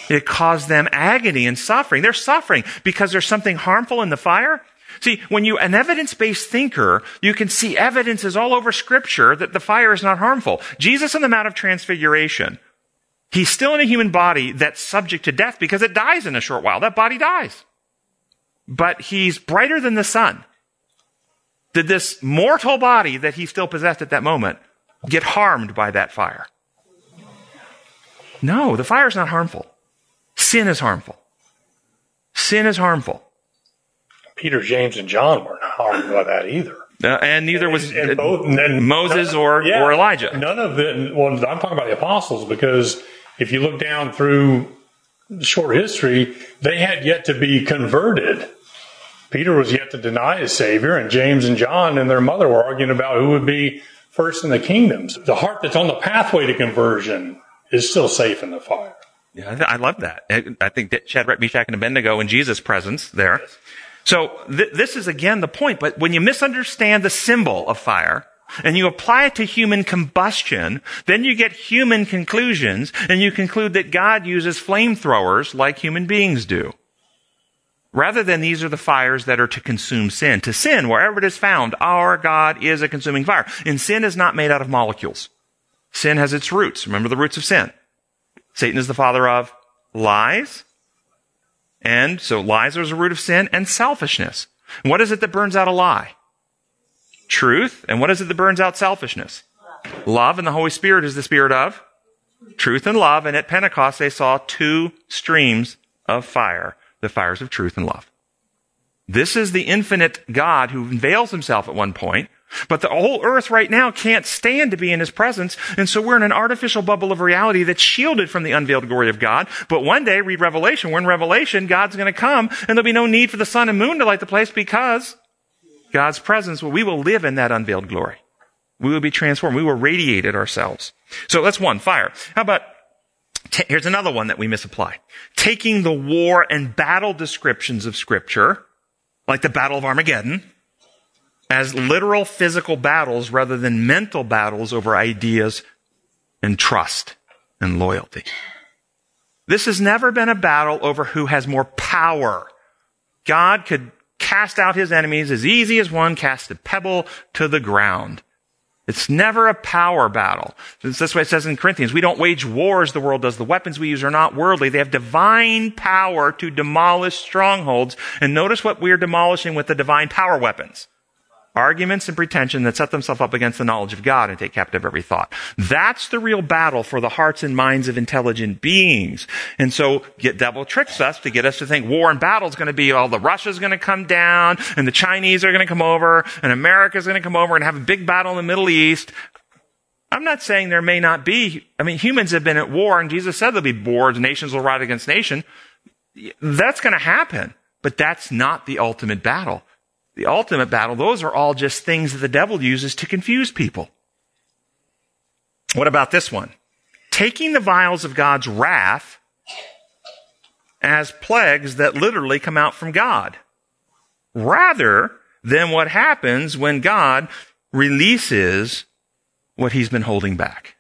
It caused them agony and suffering. They're suffering because there's something harmful in the fire. See, when you, an evidence-based thinker, you can see evidences all over scripture that the fire is not harmful. Jesus on the Mount of Transfiguration, he's still in a human body that's subject to death because it dies in a short while. That body dies. But he's brighter than the sun. Did this mortal body that he still possessed at that moment get harmed by that fire? No, the fire is not harmful. Sin is harmful. Sin is harmful. Peter, James, and John weren't harmed by that either. Uh, and neither was And uh, both- and Moses none- or, yeah, or Elijah. None of it. Well, I'm talking about the apostles because if you look down through short history, they had yet to be converted. Peter was yet to deny his Savior, and James and John and their mother were arguing about who would be first in the kingdoms. The heart that's on the pathway to conversion is still safe in the fire. Yeah, I, love that. I, think that Shadrach, Meshach, and Abednego in Jesus' presence there. So th- this is again the point, but when you misunderstand the symbol of fire, and you apply it to human combustion, then you get human conclusions, and you conclude that God uses flamethrowers like human beings do. Rather than these are the fires that are to consume sin. To sin, wherever it is found, our God is a consuming fire. And sin is not made out of molecules. Sin has its roots. Remember the roots of sin. Satan is the father of lies. And so lies are the root of sin and selfishness. what is it that burns out a lie? Truth. And what is it that burns out selfishness? Love. And the Holy Spirit is the spirit of truth and love. And at Pentecost, they saw two streams of fire the fires of truth and love. This is the infinite God who unveils himself at one point, but the whole earth right now can't stand to be in his presence, and so we're in an artificial bubble of reality that's shielded from the unveiled glory of God. But one day, read Revelation, we're in Revelation, God's gonna come, and there'll be no need for the sun and moon to light the place because God's presence, well, we will live in that unveiled glory. We will be transformed. We will radiate it ourselves. So that's one, fire. How about here's another one that we misapply. Taking the war and battle descriptions of scripture, like the Battle of Armageddon, as literal physical battles rather than mental battles over ideas and trust and loyalty. This has never been a battle over who has more power. God could cast out his enemies as easy as one casts a pebble to the ground. It's never a power battle. That's what it says in Corinthians. We don't wage wars the world does. The weapons we use are not worldly. They have divine power to demolish strongholds. And notice what we're demolishing with the divine power weapons arguments and pretension that set themselves up against the knowledge of God and take captive every thought. That's the real battle for the hearts and minds of intelligent beings. And so get devil tricks us to get us to think war and battle is going to be all the Russia's going to come down and the Chinese are going to come over and America's going to come over and have a big battle in the Middle East. I'm not saying there may not be. I mean, humans have been at war and Jesus said there'll be wars. Nations will rise against nation. That's going to happen. But that's not the ultimate battle the ultimate battle, those are all just things that the devil uses to confuse people. What about this one? Taking the vials of God's wrath as plagues that literally come out from God, rather than what happens when God releases what he's been holding back.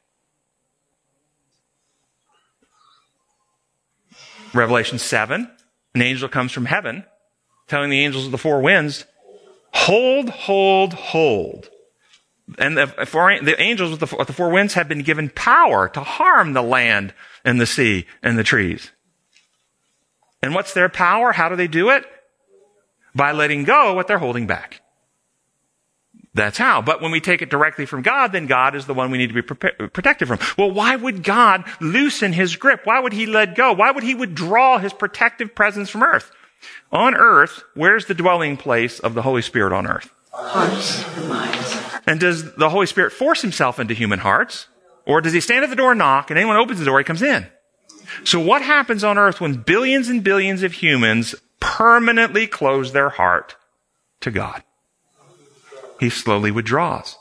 Revelation 7, an angel comes from heaven telling the angels of the four winds, Hold, hold, hold. And the, four, the angels with the, with the four winds have been given power to harm the land and the sea and the trees. And what's their power? How do they do it? By letting go what they're holding back. That's how. But when we take it directly from God, then God is the one we need to be protected from. Well, why would God loosen his grip? Why would he let go? Why would he withdraw his protective presence from earth? On earth, where's the dwelling place of the Holy Spirit on earth? Hearts and minds. And does the Holy Spirit force himself into human hearts? Or does he stand at the door and knock and anyone opens the door, he comes in? So what happens on earth when billions and billions of humans permanently close their heart to God? He slowly withdraws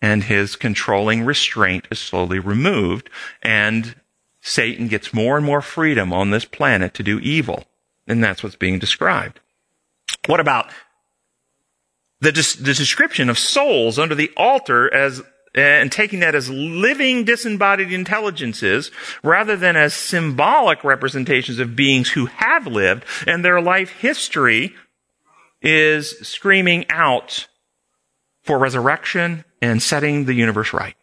and his controlling restraint is slowly removed and Satan gets more and more freedom on this planet to do evil. And that's what's being described. What about the, the description of souls under the altar as and taking that as living disembodied intelligences rather than as symbolic representations of beings who have lived and their life history is screaming out for resurrection and setting the universe right.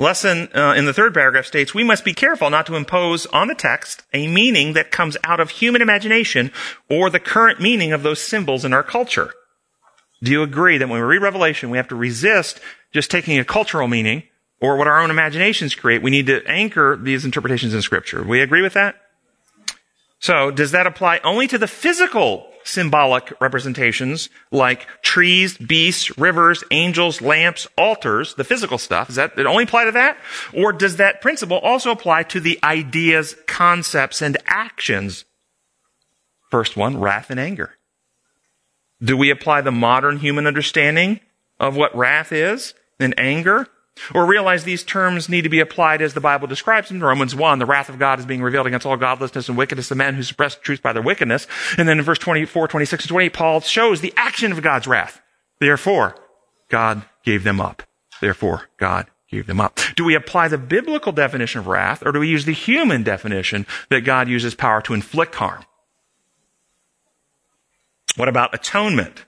Lesson uh, in the third paragraph states, we must be careful not to impose on the text a meaning that comes out of human imagination or the current meaning of those symbols in our culture. Do you agree that when we read Revelation, we have to resist just taking a cultural meaning or what our own imaginations create? We need to anchor these interpretations in scripture. We agree with that? So, does that apply only to the physical symbolic representations like trees, beasts, rivers, angels, lamps, altars, the physical stuff. Does that it only apply to that? Or does that principle also apply to the ideas, concepts, and actions? First one, wrath and anger. Do we apply the modern human understanding of what wrath is and anger Or realize these terms need to be applied as the Bible describes them. Romans 1, the wrath of God is being revealed against all godlessness and wickedness of men who suppress the truth by their wickedness. And then in verse 24, 26, and 28, Paul shows the action of God's wrath. Therefore, God gave them up. Therefore, God gave them up. Do we apply the biblical definition of wrath or do we use the human definition that God uses power to inflict harm? What about atonement?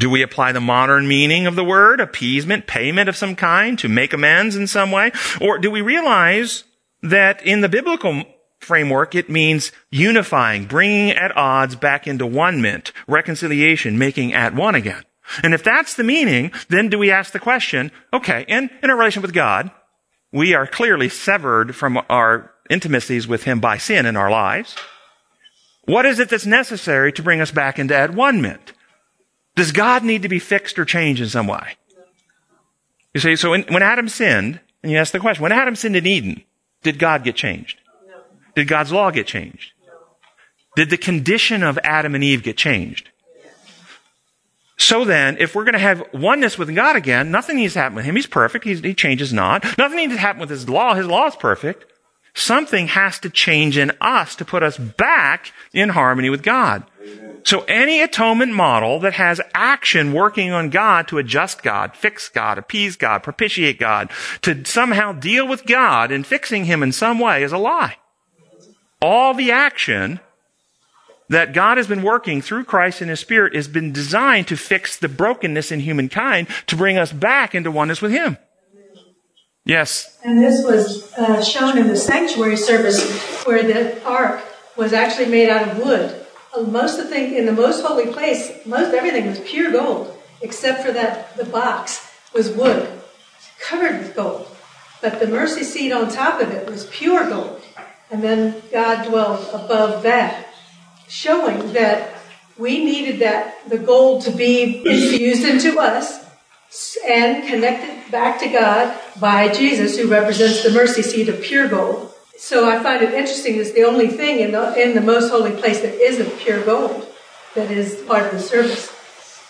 Do we apply the modern meaning of the word, appeasement, payment of some kind, to make amends in some way? Or do we realize that in the biblical framework, it means unifying, bringing at odds back into one mint, reconciliation, making at one again? And if that's the meaning, then do we ask the question, okay, in, in our relation with God, we are clearly severed from our intimacies with Him by sin in our lives. What is it that's necessary to bring us back into at one mint? Does God need to be fixed or changed in some way? You see, so when, when Adam sinned, and you ask the question, when Adam sinned in Eden, did God get changed? No. Did God's law get changed? No. Did the condition of Adam and Eve get changed? So then, if we're going to have oneness with God again, nothing needs to happen with Him. He's perfect. He's, he changes not. Nothing needs to happen with His law. His law is perfect. Something has to change in us to put us back in harmony with God. So any atonement model that has action working on God to adjust God, fix God, appease God, propitiate God, to somehow deal with God and fixing Him in some way is a lie. All the action that God has been working through Christ and His Spirit has been designed to fix the brokenness in humankind to bring us back into oneness with Him. Yes. And this was uh, shown in the sanctuary service where the ark was actually made out of wood. Uh, most of the thing in the most holy place, most everything was pure gold, except for that the box was wood, covered with gold. But the mercy seat on top of it was pure gold. And then God dwelled above that, showing that we needed that the gold to be infused into us and connected back to God by Jesus, who represents the mercy seat of pure gold. So I find it interesting. It's the only thing in the in the most holy place that isn't pure gold, that is part of the service.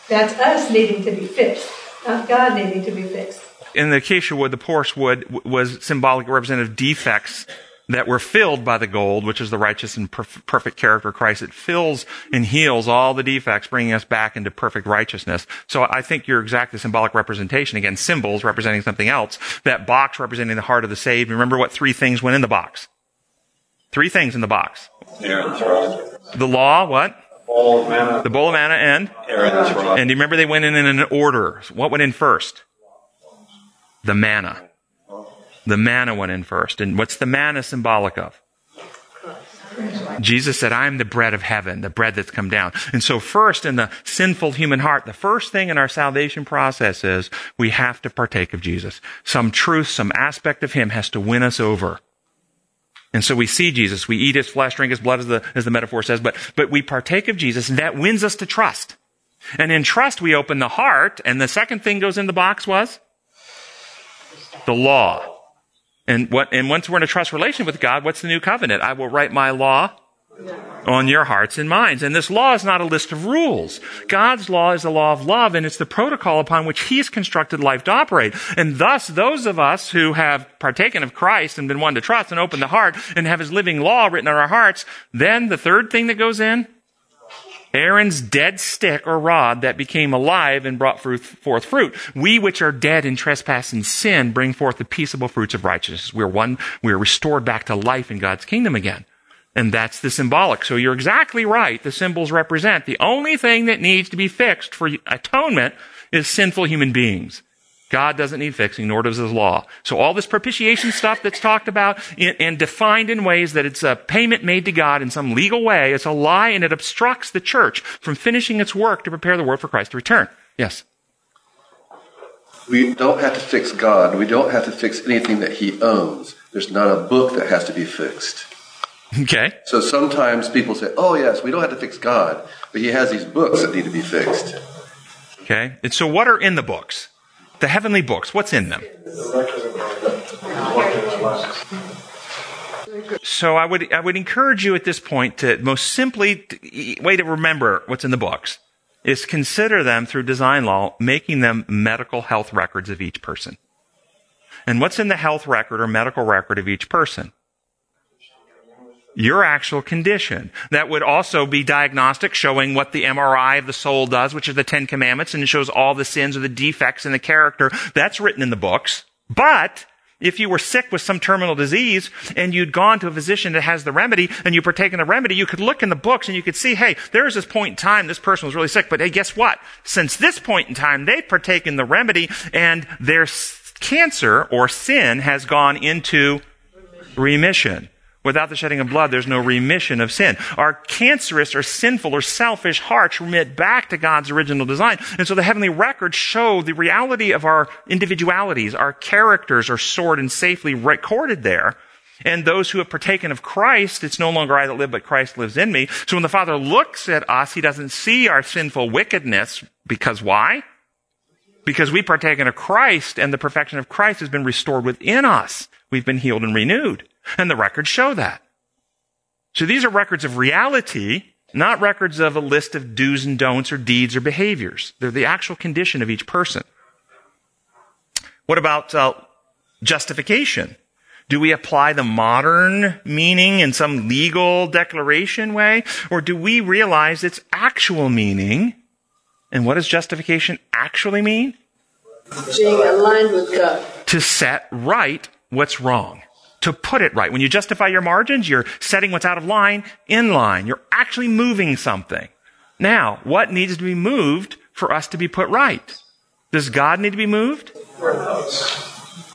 That's us needing to be fixed, not God needing to be fixed. In the acacia wood, the porous wood was symbolic, representative defects that were filled by the gold, which is the righteous and perf- perfect character of Christ. It fills and heals all the defects, bringing us back into perfect righteousness. So I think you're exactly symbolic representation. Again, symbols representing something else. That box representing the heart of the saved. Remember what three things went in the box? Three things in the box. The law, what? Bowl. The bowl of manna and? And do you remember they went in in an order? What went in first? The manna. The manna went in first. And what's the manna symbolic of? Jesus said, I am the bread of heaven, the bread that's come down. And so first in the sinful human heart, the first thing in our salvation process is we have to partake of Jesus. Some truth, some aspect of Him has to win us over. And so we see Jesus, we eat His flesh, drink His blood as the, as the metaphor says, but, but we partake of Jesus and that wins us to trust. And in trust we open the heart and the second thing goes in the box was the law. And what, and once we're in a trust relation with God, what's the new covenant? I will write my law on your hearts and minds. And this law is not a list of rules. God's law is the law of love, and it's the protocol upon which He's constructed life to operate. And thus, those of us who have partaken of Christ and been one to trust and open the heart and have His living law written on our hearts, then the third thing that goes in Aaron's dead stick or rod that became alive and brought forth fruit. We which are dead in trespass and sin bring forth the peaceable fruits of righteousness. We're one, we're restored back to life in God's kingdom again. And that's the symbolic. So you're exactly right. The symbols represent the only thing that needs to be fixed for atonement is sinful human beings. God doesn't need fixing, nor does his law. So all this propitiation stuff that's talked about and defined in ways that it's a payment made to God in some legal way, it's a lie and it obstructs the church from finishing its work to prepare the world for Christ to return. Yes. We don't have to fix God. We don't have to fix anything that he owns. There's not a book that has to be fixed. Okay. So sometimes people say, oh, yes, we don't have to fix God, but he has these books that need to be fixed. Okay. And so what are in the books? The heavenly books, what's in them? So I would, I would encourage you at this point to most simply, way to remember what's in the books is consider them through design law, making them medical health records of each person. And what's in the health record or medical record of each person? Your actual condition. That would also be diagnostic, showing what the MRI of the soul does, which are the Ten Commandments, and it shows all the sins or the defects in the character. That's written in the books. But if you were sick with some terminal disease and you'd gone to a physician that has the remedy and you partaken the remedy, you could look in the books and you could see, hey, there was this point in time this person was really sick, but hey, guess what? Since this point in time, they've partaken the remedy and their cancer or sin has gone into remission. Without the shedding of blood, there's no remission of sin. Our cancerous or sinful or selfish hearts remit back to God's original design. And so the heavenly records show the reality of our individualities. Our characters are stored and safely recorded there. And those who have partaken of Christ, it's no longer I that live, but Christ lives in me. So when the Father looks at us, He doesn't see our sinful wickedness. Because why? Because we partaken of Christ and the perfection of Christ has been restored within us. We've been healed and renewed. And the records show that. So these are records of reality, not records of a list of do's and don'ts or deeds or behaviors. They're the actual condition of each person. What about uh, justification? Do we apply the modern meaning in some legal declaration way? Or do we realize its actual meaning? And what does justification actually mean? Being aligned with God. To set right what's wrong. To put it right. When you justify your margins, you're setting what's out of line in line. You're actually moving something. Now, what needs to be moved for us to be put right? Does God need to be moved?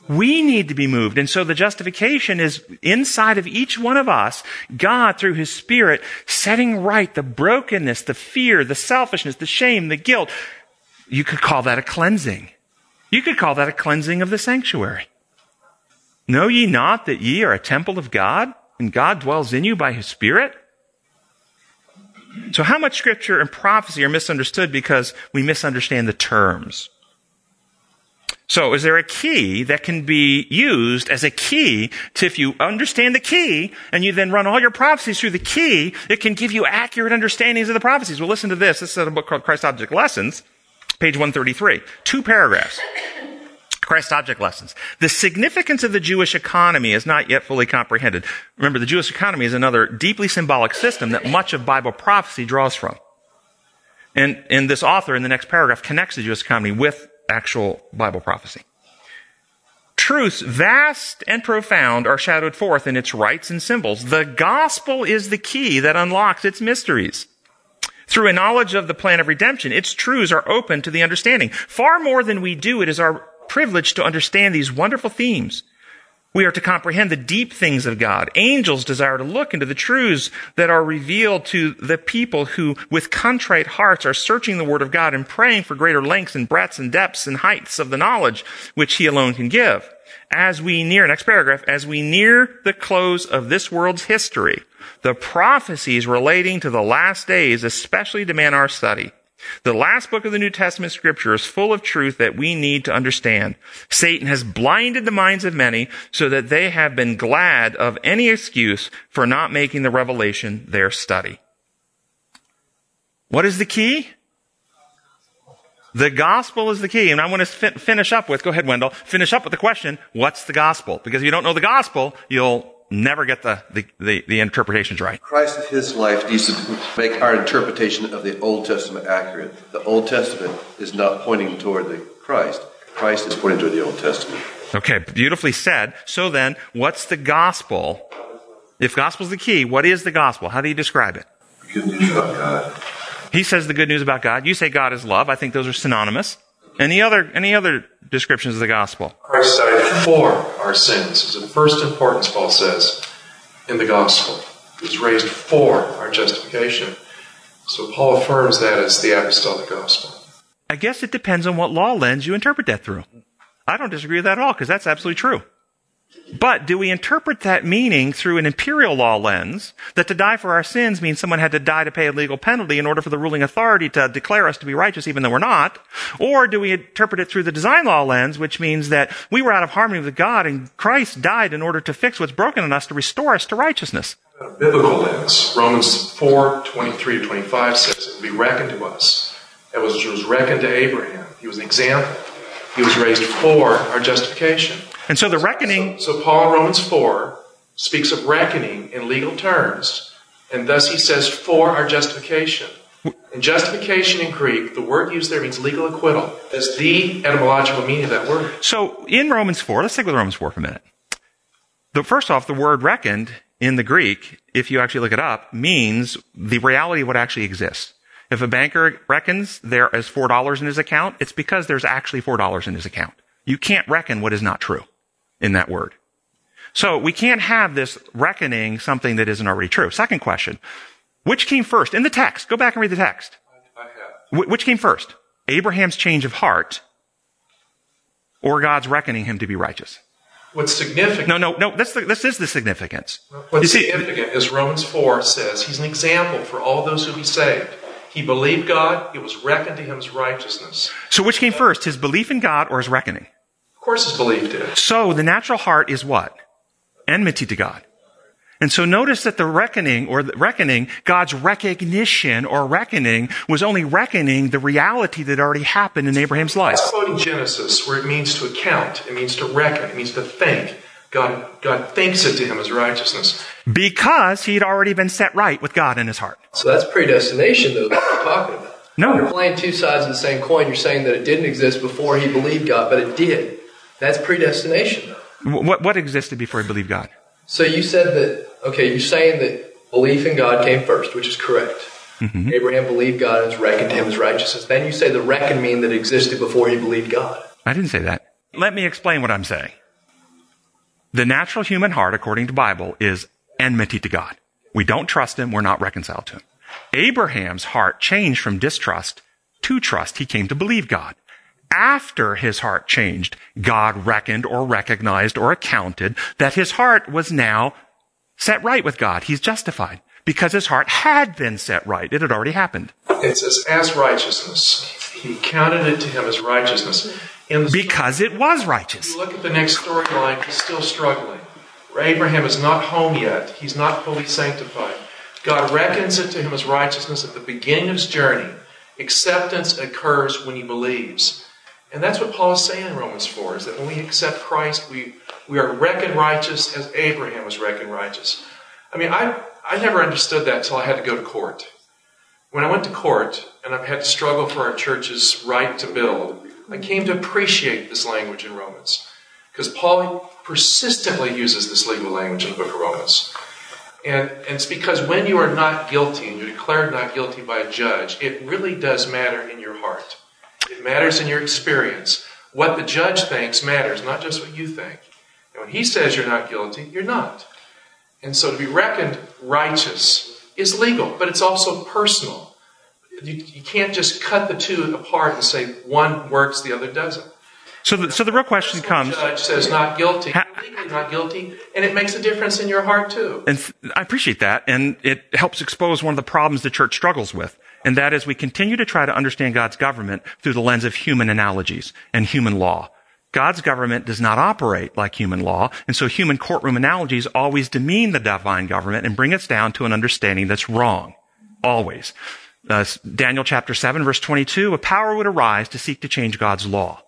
We need to be moved. And so the justification is inside of each one of us, God through His Spirit setting right the brokenness, the fear, the selfishness, the shame, the guilt. You could call that a cleansing. You could call that a cleansing of the sanctuary. Know ye not that ye are a temple of God and God dwells in you by His Spirit? So how much scripture and prophecy are misunderstood because we misunderstand the terms? So is there a key that can be used as a key to if you understand the key and you then run all your prophecies through the key, it can give you accurate understandings of the prophecies. Well, listen to this. This is a book called Christ Object Lessons, page 133. Two paragraphs. Christ Object Lessons. The significance of the Jewish economy is not yet fully comprehended. Remember, the Jewish economy is another deeply symbolic system that much of Bible prophecy draws from. And, and this author in the next paragraph connects the Jewish economy with actual Bible prophecy. Truths vast and profound are shadowed forth in its rites and symbols. The gospel is the key that unlocks its mysteries. Through a knowledge of the plan of redemption, its truths are open to the understanding. Far more than we do, it is our privilege to understand these wonderful themes. We are to comprehend the deep things of God. Angels desire to look into the truths that are revealed to the people who, with contrite hearts, are searching the Word of God and praying for greater lengths and breadths and depths and heights of the knowledge which He alone can give. As we near, next paragraph, as we near the close of this world's history, the prophecies relating to the last days especially demand our study. The last book of the New Testament scripture is full of truth that we need to understand. Satan has blinded the minds of many so that they have been glad of any excuse for not making the revelation their study. What is the key? The gospel is the key. And I want to fi- finish up with, go ahead, Wendell, finish up with the question, what's the gospel? Because if you don't know the gospel, you'll never get the, the, the, the interpretations right. Christ in his life needs to make our interpretation of the Old Testament accurate. The Old Testament is not pointing toward the Christ. Christ is pointing toward the Old Testament. Okay, beautifully said. So then, what's the gospel? If gospel's the key, what is the gospel? How do you describe it? Good news about God. He says the good news about God. You say God is love. I think those are synonymous. Any other any other descriptions of the gospel? Christ died for our sins. It's of first importance, Paul says, in the gospel. He was raised for our justification. So Paul affirms that as the apostolic gospel. I guess it depends on what law lens you interpret that through. I don't disagree with that at all because that's absolutely true. But do we interpret that meaning through an imperial law lens that to die for our sins means someone had to die to pay a legal penalty in order for the ruling authority to declare us to be righteous even though we're not? Or do we interpret it through the design law lens, which means that we were out of harmony with God and Christ died in order to fix what's broken in us to restore us to righteousness? Biblical lens. Romans 4 23 to 25 says it will be reckoned to us. It was, it was reckoned to Abraham. He was an example. He was raised for our justification. And so the reckoning, So Paul in Romans 4 speaks of reckoning in legal terms, and thus he says for our justification. In justification in Greek, the word used there means legal acquittal. That's the etymological meaning of that word. so in Romans 4, let's stick with Romans 4 for a minute. The, first off, the word reckoned in the Greek, if you actually look it up, means the reality of what actually exists. If a banker reckons there is $4 in his account, it's because there's actually $4 in his account. You can't reckon what is not true in that word. So we can't have this reckoning something that isn't already true. Second question. Which came first? In the text. Go back and read the text. I have. Which came first? Abraham's change of heart or God's reckoning him to be righteous? What's significant, No, no, no. That's the, this is the significance. what's You see- significant is Romans 4 says he's an example for all those who be saved. He believed God, it was reckoned to him as righteousness. So which came first? His belief in God or his reckoning? Of course, his belief did. So the natural heart is what? Enmity to God. And so notice that the reckoning or the reckoning, God's recognition or reckoning was only reckoning the reality that already happened in Abraham's life. It's quoting Genesis, where it means to account, it means to reckon, it means to think. God, God thinks it to him as righteousness. Because he'd already been set right with God in his heart. So that's predestination, though, that we're talking about. No. You're playing two sides of the same coin. You're saying that it didn't exist before he believed God, but it did. That's predestination, though. What, what existed before he believed God? So you said that, okay, you're saying that belief in God came first, which is correct. Mm-hmm. Abraham believed God and it's reckoned to him as righteousness. Then you say the reckon mean that existed before he believed God. I didn't say that. Let me explain what I'm saying. The natural human heart, according to Bible, is enmity to God. We don't trust him. We're not reconciled to him. Abraham's heart changed from distrust to trust. He came to believe God. After his heart changed, God reckoned or recognized or accounted that his heart was now set right with God. He's justified because his heart had been set right. It had already happened. It says, as righteousness. He counted it to him as righteousness. In the Because it was righteous. look at the next storyline, he's still struggling. Abraham is not home yet. He's not fully sanctified. God reckons it to him as righteousness at the beginning of his journey. Acceptance occurs when he believes. And that's what Paul is saying in Romans 4, is that when we accept Christ, we, we are reckoned righteous as Abraham was reckoned righteous. I mean, I, I never understood that until I had to go to court. When I went to court and I've had to struggle for our church's right to build, I came to appreciate this language in Romans. Because Paul persistently uses this legal language in the book of Romans. And, and it's because when you are not guilty and you're declared not guilty by a judge, it really does matter in your heart. It matters in your experience. What the judge thinks matters, not just what you think. And when he says you're not guilty, you're not. And so to be reckoned righteous is legal, but it's also personal. You, you can't just cut the two apart and say one works, the other doesn't. So the, so the real question The comes, judge says not guilty, Ha- legally not guilty, and it makes a difference in your heart too. and th- I appreciate that, and it helps expose one of the problems the church struggles with, and that is we continue to try to understand God's government through the lens of human analogies and human law. God's government does not operate like human law, and so human courtroom analogies always demean the divine government and bring us down to an understanding that's wrong. Always. Uh, Daniel chapter 7 verse 22, a power would arise to seek to change God's law.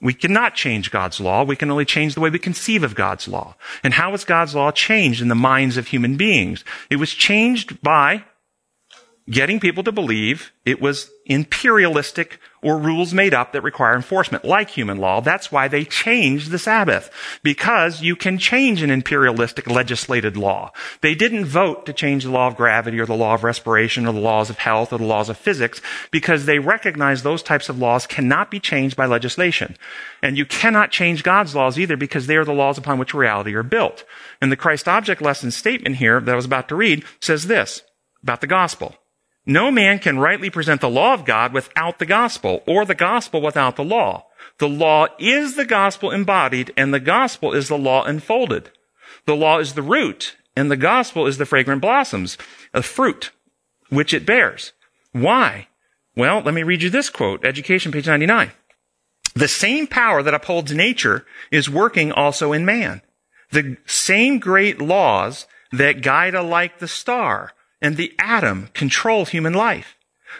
We cannot change God's law. We can only change the way we conceive of God's law. And how was God's law changed in the minds of human beings? It was changed by getting people to believe it was imperialistic or rules made up that require enforcement, like human law. That's why they changed the Sabbath, because you can change an imperialistic legislated law. They didn't vote to change the law of gravity or the law of respiration or the laws of health or the laws of physics, because they recognize those types of laws cannot be changed by legislation. And you cannot change God's laws either, because they are the laws upon which reality are built. And the Christ object lesson statement here that I was about to read says this about the gospel. No man can rightly present the law of God without the gospel, or the gospel without the law. The law is the gospel embodied, and the gospel is the law unfolded. The law is the root, and the gospel is the fragrant blossoms, a fruit which it bears. Why? Well, let me read you this quote, Education, page 99. The same power that upholds nature is working also in man. The same great laws that guide alike the star and the atom control human life.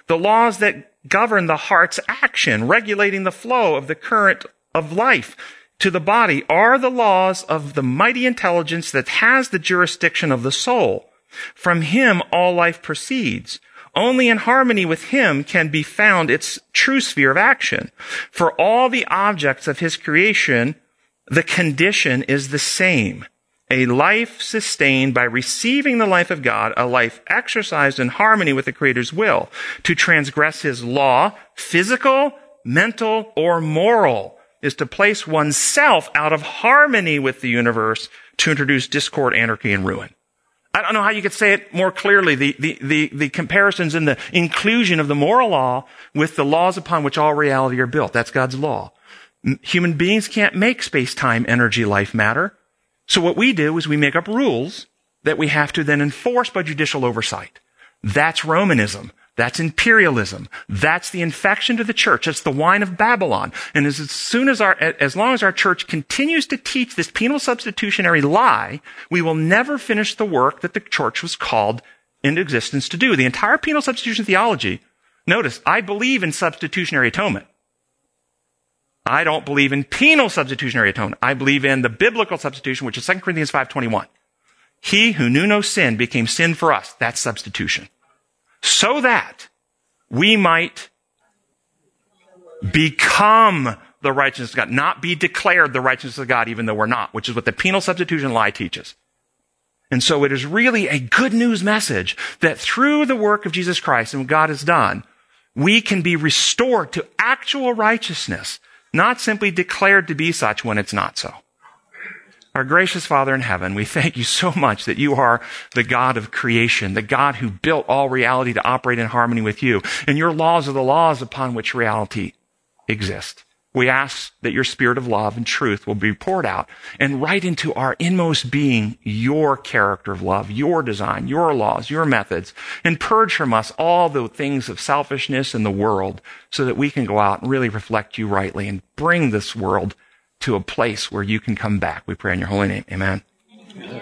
The laws that govern the heart's action, regulating the flow of the current of life, to the body are the laws of the mighty intelligence that has the jurisdiction of the soul. From him all life proceeds. Only in harmony with him can be found its true sphere of action. For all the objects of his creation, the condition is the same. A life sustained by receiving the life of God, a life exercised in harmony with the Creator's will. To transgress his law, physical, mental, or moral, is to place oneself out of harmony with the universe to introduce discord, anarchy, and ruin. I don't know how you could say it more clearly. The, the, the, the comparisons and the inclusion of the moral law with the laws upon which all reality are built. That's God's law. Human beings can't make space, time, energy, life, matter. So what we do is we make up rules that we have to then enforce by judicial oversight. That's Romanism. That's imperialism. That's the infection to the church. That's the wine of Babylon. And as, as soon as our, as long as our church continues to teach this penal substitutionary lie, we will never finish the work that the church was called into existence to do. The entire penal substitution theology, notice, I believe in substitutionary atonement. I don't believe in penal substitutionary atonement. I believe in the biblical substitution, which is 2 Corinthians 5.21. He who knew no sin became sin for us. That's substitution so that we might become the righteousness of God, not be declared the righteousness of God even though we're not, which is what the penal substitution lie teaches. And so it is really a good news message that through the work of Jesus Christ and what God has done, we can be restored to actual righteousness, not simply declared to be such when it's not so. Our gracious Father in heaven, we thank you so much that you are the God of creation, the God who built all reality to operate in harmony with you. And your laws are the laws upon which reality exists. We ask that your spirit of love and truth will be poured out and write into our inmost being your character of love, your design, your laws, your methods, and purge from us all the things of selfishness in the world so that we can go out and really reflect you rightly and bring this world to a place where you can come back. We pray in your holy name. Amen. Amen.